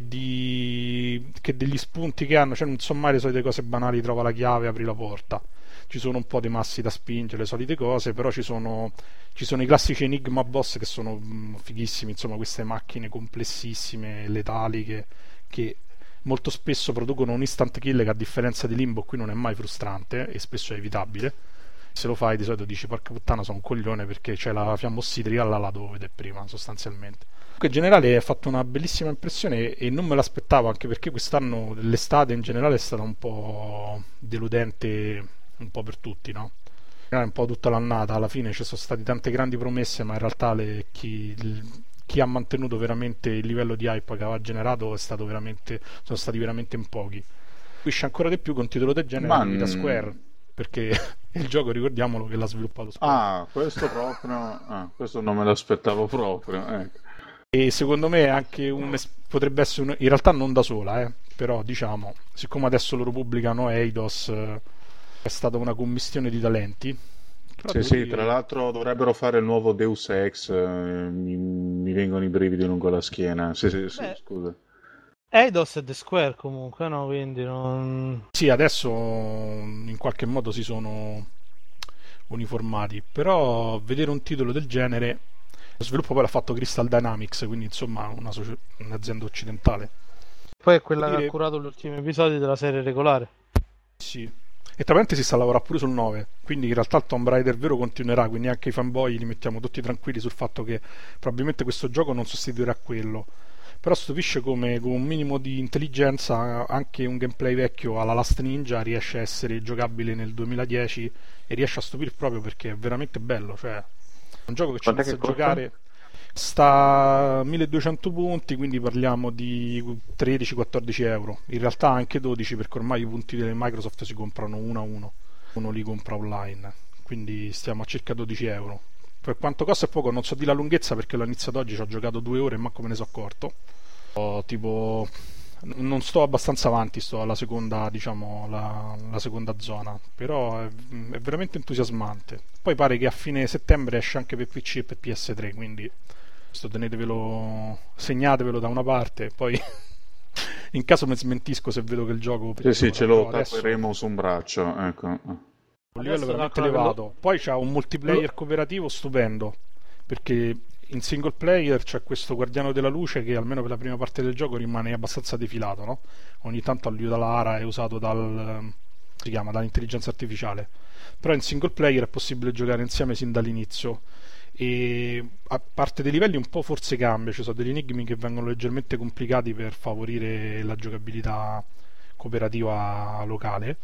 di, che degli spunti che hanno, cioè non sono mai le solite cose banali, trova la chiave, apri la porta. Ci sono un po' di massi da spingere, le solite cose, però ci sono, ci sono i classici enigma boss che sono mh, fighissimi, insomma queste macchine complessissime, letali che, che molto spesso producono un instant kill che a differenza di Limbo qui non è mai frustrante e spesso è evitabile. Se lo fai di solito dici porca puttana sono un coglione perché c'è la fiamma ossidrica là la devo vedere prima sostanzialmente. Comunque in generale ha fatto una bellissima impressione e non me l'aspettavo anche perché quest'anno l'estate in generale è stata un po' deludente un po' per tutti no? un po' tutta l'annata. Alla fine ci sono state tante grandi promesse ma in realtà le, chi, chi ha mantenuto veramente il livello di hype che aveva generato sono stati veramente in pochi. Capisce ancora di più con titolo del genere Man... da Square, perché <laughs> il gioco ricordiamolo che l'ha sviluppato Square. Ah, questo proprio, ah, questo non me l'aspettavo proprio. Ecco. E secondo me anche un, potrebbe essere un, in realtà non da sola, eh, però diciamo, siccome adesso loro pubblicano Eidos, eh, è stata una commistione di talenti sì, sì, tra l'altro dovrebbero fare il nuovo Deus Ex, eh, mi, mi, vengono i brividi lungo la schiena. Sì, sì, sì, Beh, scusa. Eidos e The Square comunque, no? Quindi non... Sì, adesso in qualche modo si sono uniformati, però vedere un titolo del genere, lo sviluppo poi l'ha fatto Crystal Dynamics, quindi insomma una soci... un'azienda occidentale. Poi è quella dire... che ha curato gli ultimi episodi della serie regolare. Sì, e tra parentesi sta a lavorare pure sul 9, quindi in realtà il Tomb Raider vero continuerà, quindi anche i fanboy li mettiamo tutti tranquilli sul fatto che probabilmente questo gioco non sostituirà quello. Però stupisce come con un minimo di intelligenza anche un gameplay vecchio alla Last Ninja riesce a essere giocabile nel 2010 e riesce a stupire proprio perché è veramente bello, cioè un gioco che ci inizia a giocare sta a 1200 punti, quindi parliamo di 13-14 euro. In realtà anche 12 perché ormai i punti delle Microsoft si comprano uno a uno, uno li compra online, quindi stiamo a circa 12 euro. Per quanto costa è poco, non so di la lunghezza perché l'ho iniziato oggi, ci ho giocato due ore e manco me ne sono accorto. Ho, tipo non sto abbastanza avanti, sto alla seconda, diciamo, la, la seconda zona, però è, è, veramente entusiasmante. Poi pare che a fine settembre esce anche per PC e per PS3, quindi questo tenetevelo, segnatevelo da una parte, poi <laughs> in caso mi smentisco se vedo che il gioco... Sì, sì, ce lo tapperemo su un braccio, ecco. Un livello veramente elevato. Poi c'ha un multiplayer cooperativo stupendo, perché in single player c'è questo guardiano della luce che almeno per la prima parte del gioco rimane abbastanza defilato, no? Ogni tanto aiuta Lara, è usato dal, si chiama, dall'intelligenza artificiale. Però in single player è possibile giocare insieme sin dall'inizio e a parte dei livelli un po' forse cambia, ci sono degli enigmi che vengono leggermente complicati per favorire la giocabilità cooperativa locale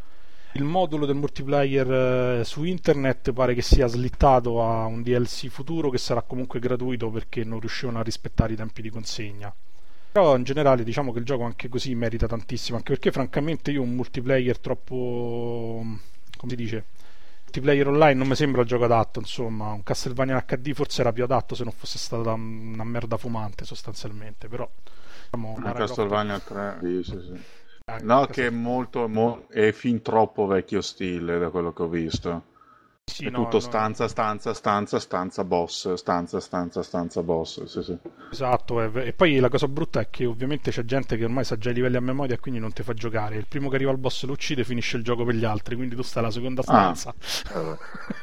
il modulo del multiplayer eh, su internet pare che sia slittato a un DLC futuro che sarà comunque gratuito perché non riuscivano a rispettare i tempi di consegna. Però in generale diciamo che il gioco anche così merita tantissimo, anche perché francamente io un multiplayer troppo... come si dice? Multiplayer online non mi sembra il gioco adatto, insomma, un Castlevania HD forse era più adatto se non fosse stata una merda fumante sostanzialmente, però... Diciamo, Castlevania 3, sì, sì, sì. No, che è molto, mo- è fin troppo vecchio stile da quello che ho visto. Sì, è no, tutto no. stanza, stanza, stanza, stanza, boss, stanza, stanza, stanza, boss. Sì, sì. Esatto, e poi la cosa brutta è che ovviamente c'è gente che ormai sa già i livelli a memoria e quindi non ti fa giocare. Il primo che arriva al boss lo uccide finisce il gioco per gli altri, quindi tu stai alla seconda ah. stanza. <laughs> Ah.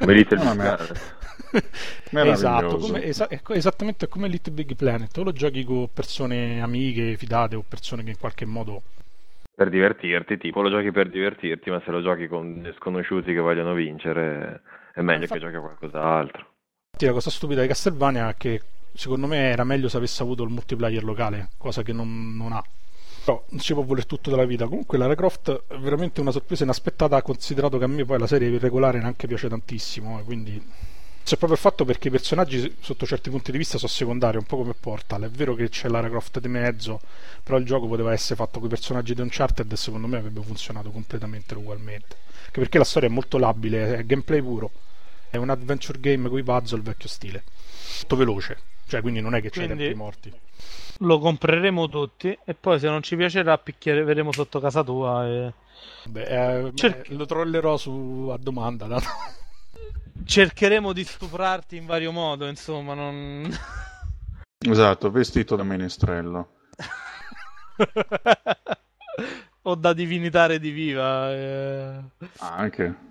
Little Big Planet. <laughs> esatto, come, es- esattamente come Little Big Planet. O lo giochi con persone amiche, fidate o persone che in qualche modo per divertirti, tipo lo giochi per divertirti, ma se lo giochi con sconosciuti che vogliono vincere è meglio infatti, che giochi a qualcos'altro. La cosa stupida di Castlevania è che secondo me era meglio se avesse avuto il multiplayer locale, cosa che non, non ha. Però non si può voler tutto della vita. Comunque Lara Croft è veramente una sorpresa inaspettata, considerato che a me poi la serie regolare neanche piace tantissimo, eh, quindi c'è proprio fatto perché i personaggi sotto certi punti di vista sono secondari, un po' come Portal. È vero che c'è Lara Croft di mezzo, però il gioco poteva essere fatto con i personaggi di Uncharted e secondo me avrebbe funzionato completamente ugualmente. Anche perché la storia è molto labile, è gameplay puro. È un adventure game con i puzzle vecchio stile. Molto veloce, cioè quindi non è che c'è tempi morti. Lo compreremo tutti e poi se non ci piacerà picchieremo sotto casa tua e... Beh, eh, Cer- lo trollerò su, a domanda. No? Cercheremo di stuprarti in vario modo, insomma, non... Esatto, vestito da menestrello. <laughs> o da divinità rediviva. Eh... Anche.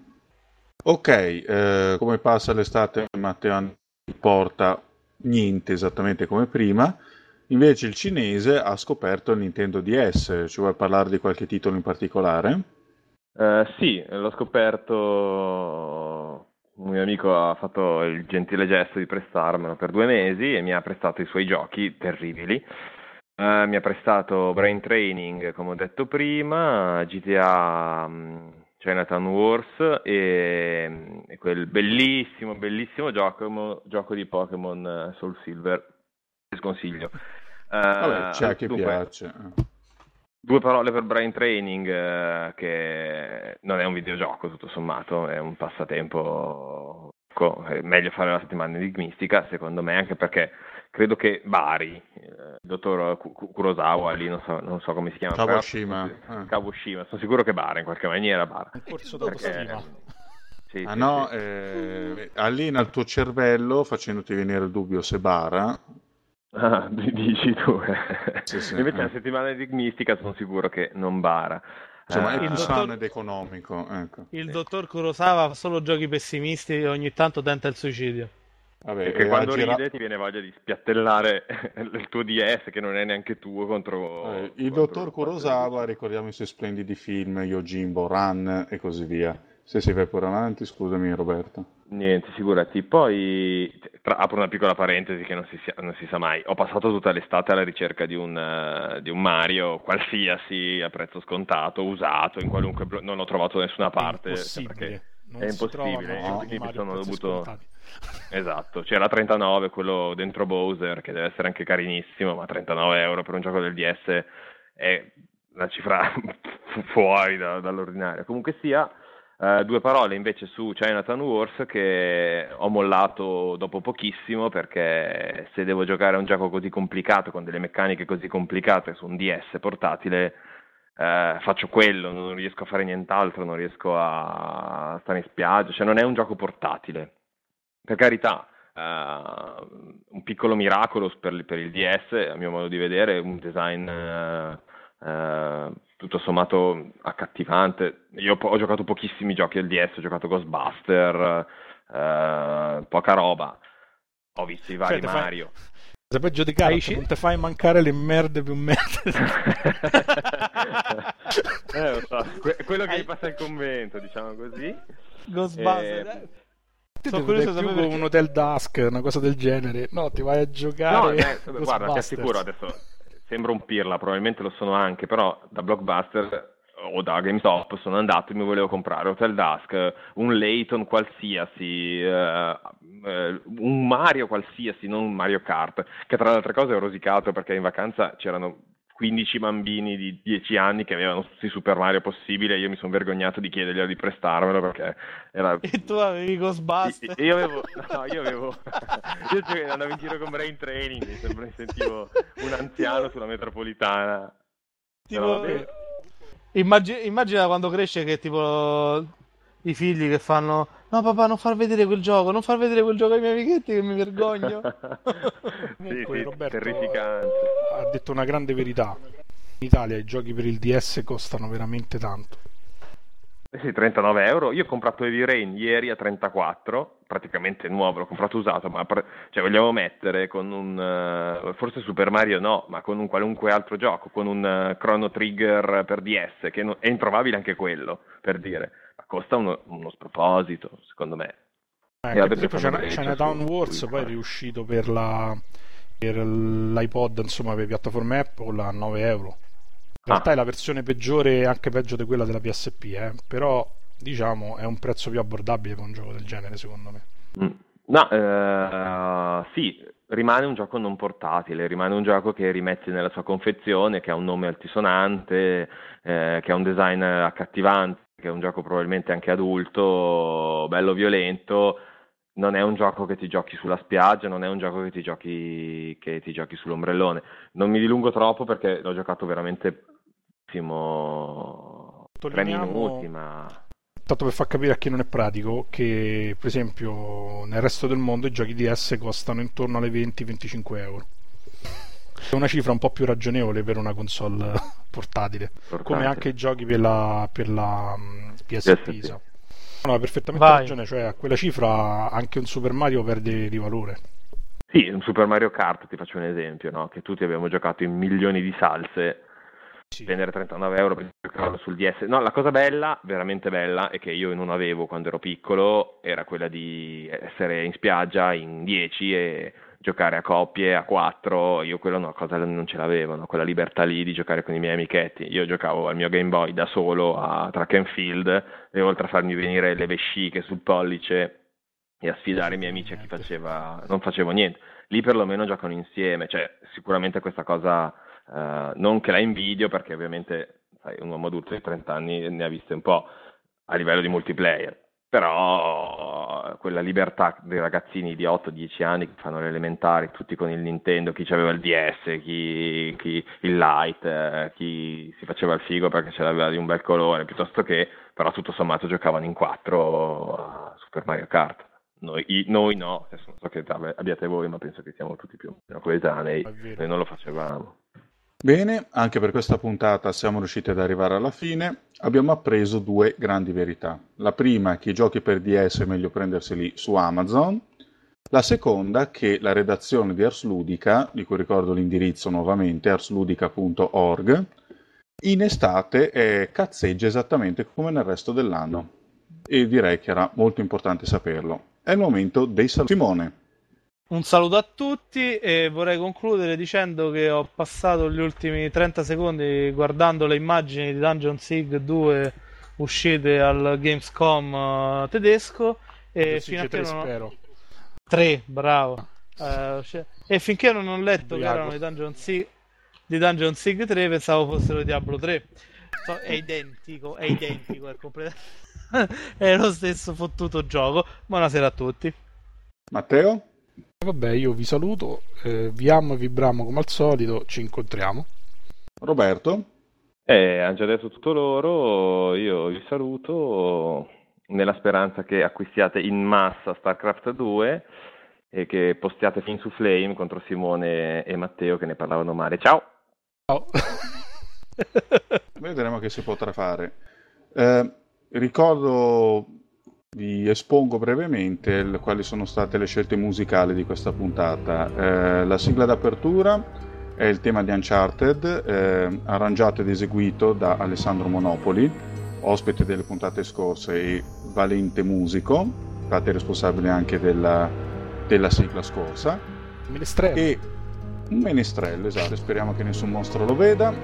Ok, eh, come passa l'estate Matteo non porta niente esattamente come prima. Invece il cinese ha scoperto il Nintendo DS. Ci vuoi parlare di qualche titolo in particolare? Uh, sì, l'ho scoperto un mio amico ha fatto il gentile gesto di prestarmelo per due mesi e mi ha prestato i suoi giochi terribili. Uh, mi ha prestato Brain Training, come ho detto prima, GTA um, mm, Chinatown Wars e, e, quel bellissimo, bellissimo gioco, gioco di Pokémon Soul Silver. Ti sconsiglio. Uh, Vabbè, c'è dunque, piace. Due parole per Brain Training, eh, che non è un videogioco tutto sommato, è un passatempo. È meglio fare la settimana enigmistica, secondo me, anche perché credo che Bari, eh, il dottor Kurosawa, lì non so, non so come si chiama. Kawashima. Però, eh. Kawashima, sono sicuro che Bari in qualche maniera. Bari. Un corso d'autostima. Sì, ah sì, no, sì. Eh, allena il tuo cervello facendoti venire il dubbio se bara Ah, dici tu. Sì, sì, Invece eh. la settimana enigmistica sono sicuro che non bara. Insomma, è più sano ed economico. Ecco. Il sì. dottor Kurosawa fa solo giochi pessimisti e ogni tanto tenta il suicidio. Vabbè, Perché quando gira... ride ti viene voglia di spiattellare <laughs> il tuo DS che non è neanche tuo contro... Vabbè, il contro dottor Kurosawa, ricordiamo i suoi splendidi film, Yojimbo, Run e così via. Se si vai pure avanti, scusami Roberto. Niente, figurati. Poi tra, apro una piccola parentesi che non si, non si, sa mai. Ho passato tutta l'estate alla ricerca di un, uh, di un, Mario qualsiasi a prezzo scontato, usato, in qualunque blo- non ho trovato da nessuna parte. È impossibile. Non è impossibile. No, mi sono dovuto... <laughs> Esatto, c'era 39 quello dentro Bowser che deve essere anche carinissimo, ma 39 euro per un gioco del DS è una cifra <laughs> fuori da, dall'ordinario. Comunque sia Uh, due parole invece su Chinatown Wars che ho mollato dopo pochissimo perché se devo giocare a un gioco così complicato con delle meccaniche così complicate su un DS portatile uh, faccio quello, non riesco a fare nient'altro, non riesco a stare in spiaggia, cioè non è un gioco portatile. Per carità, uh, un piccolo miracolo per, per, il DS, a mio modo di vedere, un design tutto sommato accattivante. Io ho giocato pochissimi giochi al DS, ho giocato Ghostbuster, eh, poca roba. Ho visto i vari cioè, Mario. Fai... Se poi giudicare, non ti fai mancare le merde più merde. <laughs> eh, lo so. Que- quello che mi passa il convento, diciamo così. Ghostbuster. E... Eh. Sono curioso più perché... un Hotel Dusk, una cosa del genere. No, ti vai a giocare. No, eh, guarda, ti assicuro adesso sembro un pirla, probabilmente lo sono anche, però da blockbuster o da GameStop sono andato e mi volevo comprare Hotel Dusk, un Layton qualsiasi, eh, eh, un Mario qualsiasi, non un Mario Kart, che tra le altre cose ho rosicato perché in vacanza c'erano 15 bambini di 10 anni che avevano tutti Super Mario possibili e io mi sono vergognato di chiederglielo di prestarmelo perché era... <laughs> E tu avevi Ghostbusters? Io avevo... No, io avevo... io andavo in giro con Brain Training, mi sembra mi sentivo un anziano sulla metropolitana. Tipo... No, immagina, immagina quando cresce che tipo i figli che fanno no papà non far vedere quel gioco non far vedere quel gioco ai miei amichetti che mi vergogno. <laughs> Sì, sì, Roberto terrificante. ha detto una grande verità. In Italia i giochi per il DS costano veramente tanto. Eh sì, 39 euro. Io ho comprato Heavy Rain ieri a 34, praticamente nuovo, l'ho comprato usato, ma pre- cioè, vogliamo mettere con un, uh, forse Super Mario no, ma con un qualunque altro gioco, con un uh, Chrono Trigger per DS, che no- è introvabile anche quello, per dire costa uno, uno sproposito, secondo me. Eh, per esempio Chinatown Wars poi è riuscito per, la, per l'iPod insomma per piattaforme Apple a 9 euro in realtà ah. è la versione peggiore anche peggio di quella della PSP eh? però diciamo è un prezzo più abbordabile per un gioco del genere secondo me mm. no eh, sì rimane un gioco non portatile rimane un gioco che rimetti nella sua confezione che ha un nome altisonante eh, che ha un design accattivante che è un gioco probabilmente anche adulto, bello violento, non è un gioco che ti giochi sulla spiaggia, non è un gioco che ti giochi, che ti giochi sull'ombrellone. Non mi dilungo troppo perché l'ho giocato veramente pochissimo, tre minuti, ma... Tanto per far capire a chi non è pratico che, per esempio, nel resto del mondo i giochi DS costano intorno alle 20-25 euro. È una cifra un po' più ragionevole per una console portatile, <laughs> portatile. come anche i giochi per la, per la PSP. Mm, PSP. No, hai perfettamente Vai. ragione, cioè a quella cifra anche un Super Mario perde di valore. Sì, un Super Mario Kart, ti faccio un esempio, no? che tutti abbiamo giocato in milioni di salse, sì. spendere 39 euro per giocarlo sul DS. No, la cosa bella, veramente bella, e che io non avevo quando ero piccolo, era quella di essere in spiaggia in 10 e giocare a coppie, a quattro, io quella una cosa non ce l'avevo, no? quella libertà lì di giocare con i miei amichetti. Io giocavo al mio Game Boy da solo a track and field e oltre a farmi venire le vesciche sul pollice e a sfidare i miei amici a chi faceva, non facevo niente. Lì perlomeno giocano insieme, cioè sicuramente questa cosa eh, non che la invidio perché ovviamente sai, un uomo adulto di 30 anni ne ha viste un po' a livello di multiplayer però quella libertà dei ragazzini di 8-10 anni che fanno le elementari, tutti con il Nintendo, chi aveva il DS, chi, chi il Light, eh, chi si faceva il figo perché ce l'aveva di un bel colore, piuttosto che però tutto sommato giocavano in 4 a Super Mario Kart. Noi, noi no, adesso non so che abbiate voi, ma penso che siamo tutti più o meno coetanei, noi non lo facevamo. Bene, anche per questa puntata siamo riusciti ad arrivare alla fine. Abbiamo appreso due grandi verità. La prima, che i giochi per DS è meglio prenderseli su Amazon. La seconda, che la redazione di Ars Ludica, di cui ricordo l'indirizzo nuovamente, arsludica.org, in estate è cazzeggia esattamente come nel resto dell'anno. E direi che era molto importante saperlo. È il momento dei saluti. Simone. Un saluto a tutti e vorrei concludere dicendo che ho passato gli ultimi 30 secondi guardando le immagini di Dungeon Sig 2 uscite al Gamescom uh, tedesco e fino a che non... spero. 3, bravo. Uh, e finché non ho letto che erano di Dungeon, Sig... di Dungeon Sig 3 pensavo fossero di Diablo 3. So, è identico, è identico, è completamente... <laughs> è lo stesso fottuto gioco. Buonasera a tutti. Matteo? Vabbè, io vi saluto, eh, vi amo e vibriamo come al solito, ci incontriamo. Roberto? Eh, hanno già detto tutto loro, io vi saluto nella speranza che acquistiate in massa StarCraft 2 e che postiate fin su Flame contro Simone e Matteo che ne parlavano male. Ciao! Ciao! Vedremo che si potrà fare. Eh, ricordo vi espongo brevemente il, quali sono state le scelte musicali di questa puntata. Eh, la sigla d'apertura è il tema di Uncharted, eh, arrangiato ed eseguito da Alessandro Monopoli, ospite delle puntate scorse e valente musico, infatti responsabile anche della, della sigla scorsa. Menestrello. E un menestrello, esatto, speriamo che nessun mostro lo veda.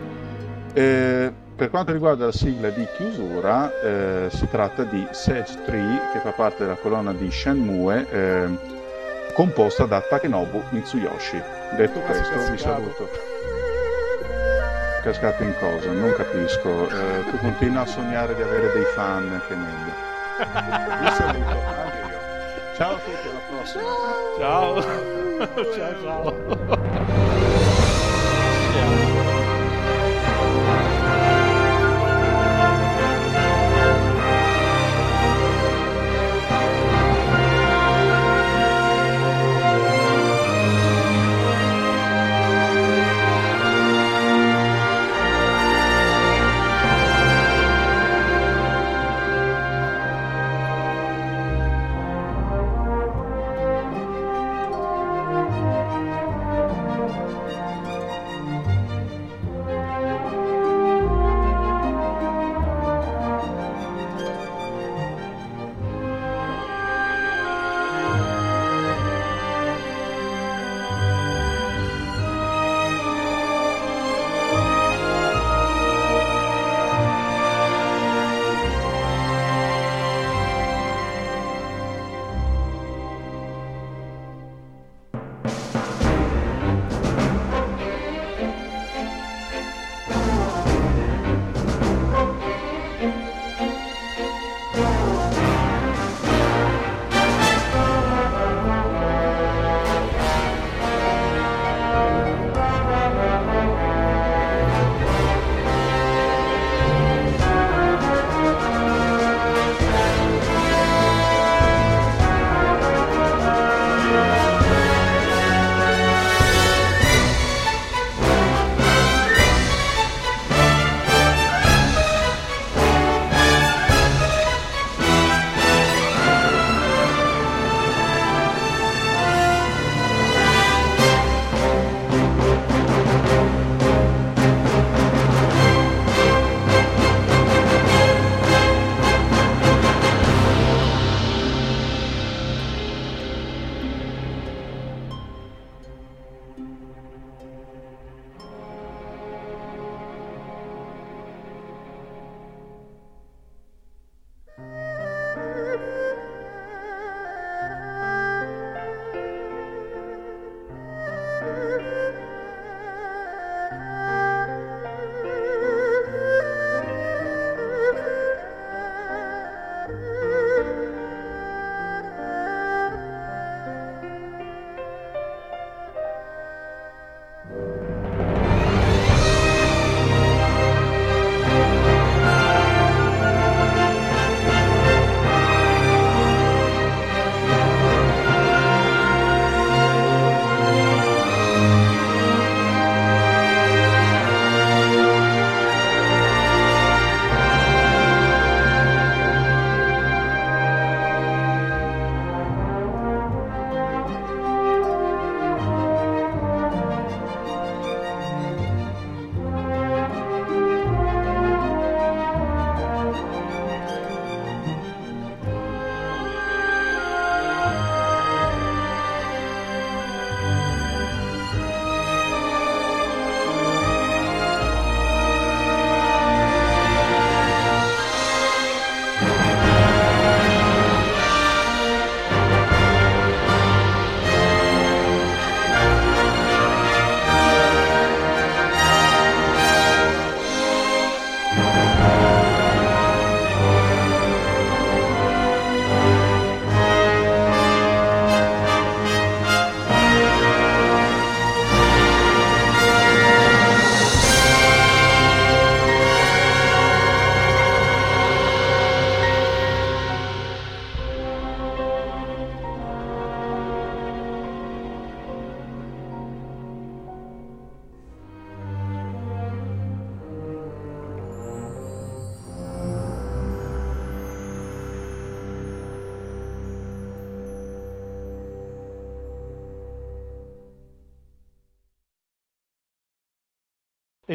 Eh, per quanto riguarda la sigla di chiusura, eh, si tratta di Sage 3, che fa parte della colonna di Shenmue, eh, composta da Takenobu Mitsuyoshi. Detto questo, vi saluto. Cascato in cosa? Non capisco. Eh, tu continua a sognare di avere dei fan, che meglio. Vi saluto, anche io. Ciao a tutti, alla prossima. Ciao. ciao ciao.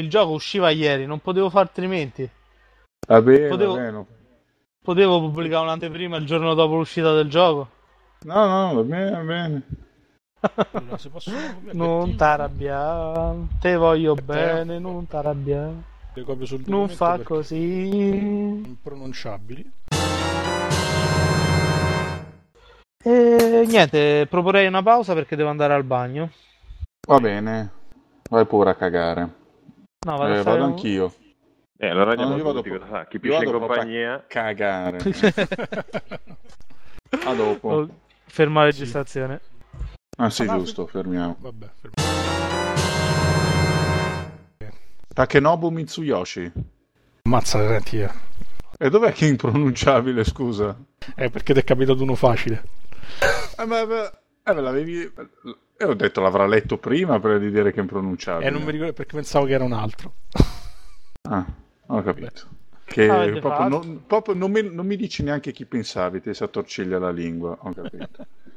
Il gioco usciva ieri, non potevo fare altrimenti. Va bene, Potevo- va bene. Potevo pubblicare un'anteprima il giorno dopo l'uscita del gioco. No, no, va bene, va bene. <laughs> Allora, posso Non t'arrabbiare, te voglio bene, non t'arrabbiare. Non fa così. Impronunciabili. E niente, proporrei una pausa perché devo andare al bagno. Va bene, vai pure a cagare. No, vado Eh, vado un- anch'io. Eh, allora andiamo No, io vado tutti, pro- cosa fa? Chi io piscia in compagnia... Cagare. <laughs> A dopo. Oh, Ferma la registrazione. Ah sì, giusto, fermiamo. Vabbè, fermo. Takenobu Mitsuyoshi. Ammazza, senti. eh. E dov'è che è impronunciabile, scusa? Eh, perché ti è capitato uno facile. Eh, ma, ma- eh, me l'avevi... E ho detto l'avrà letto prima per di dire che è impronunciabile. Eh, non mi ricordo perché pensavo che era un altro. Ah, ho capito. Che Avete proprio, non, proprio non, mi, non mi dici neanche chi pensavi, ti si attorciglia la lingua, ho capito. <laughs>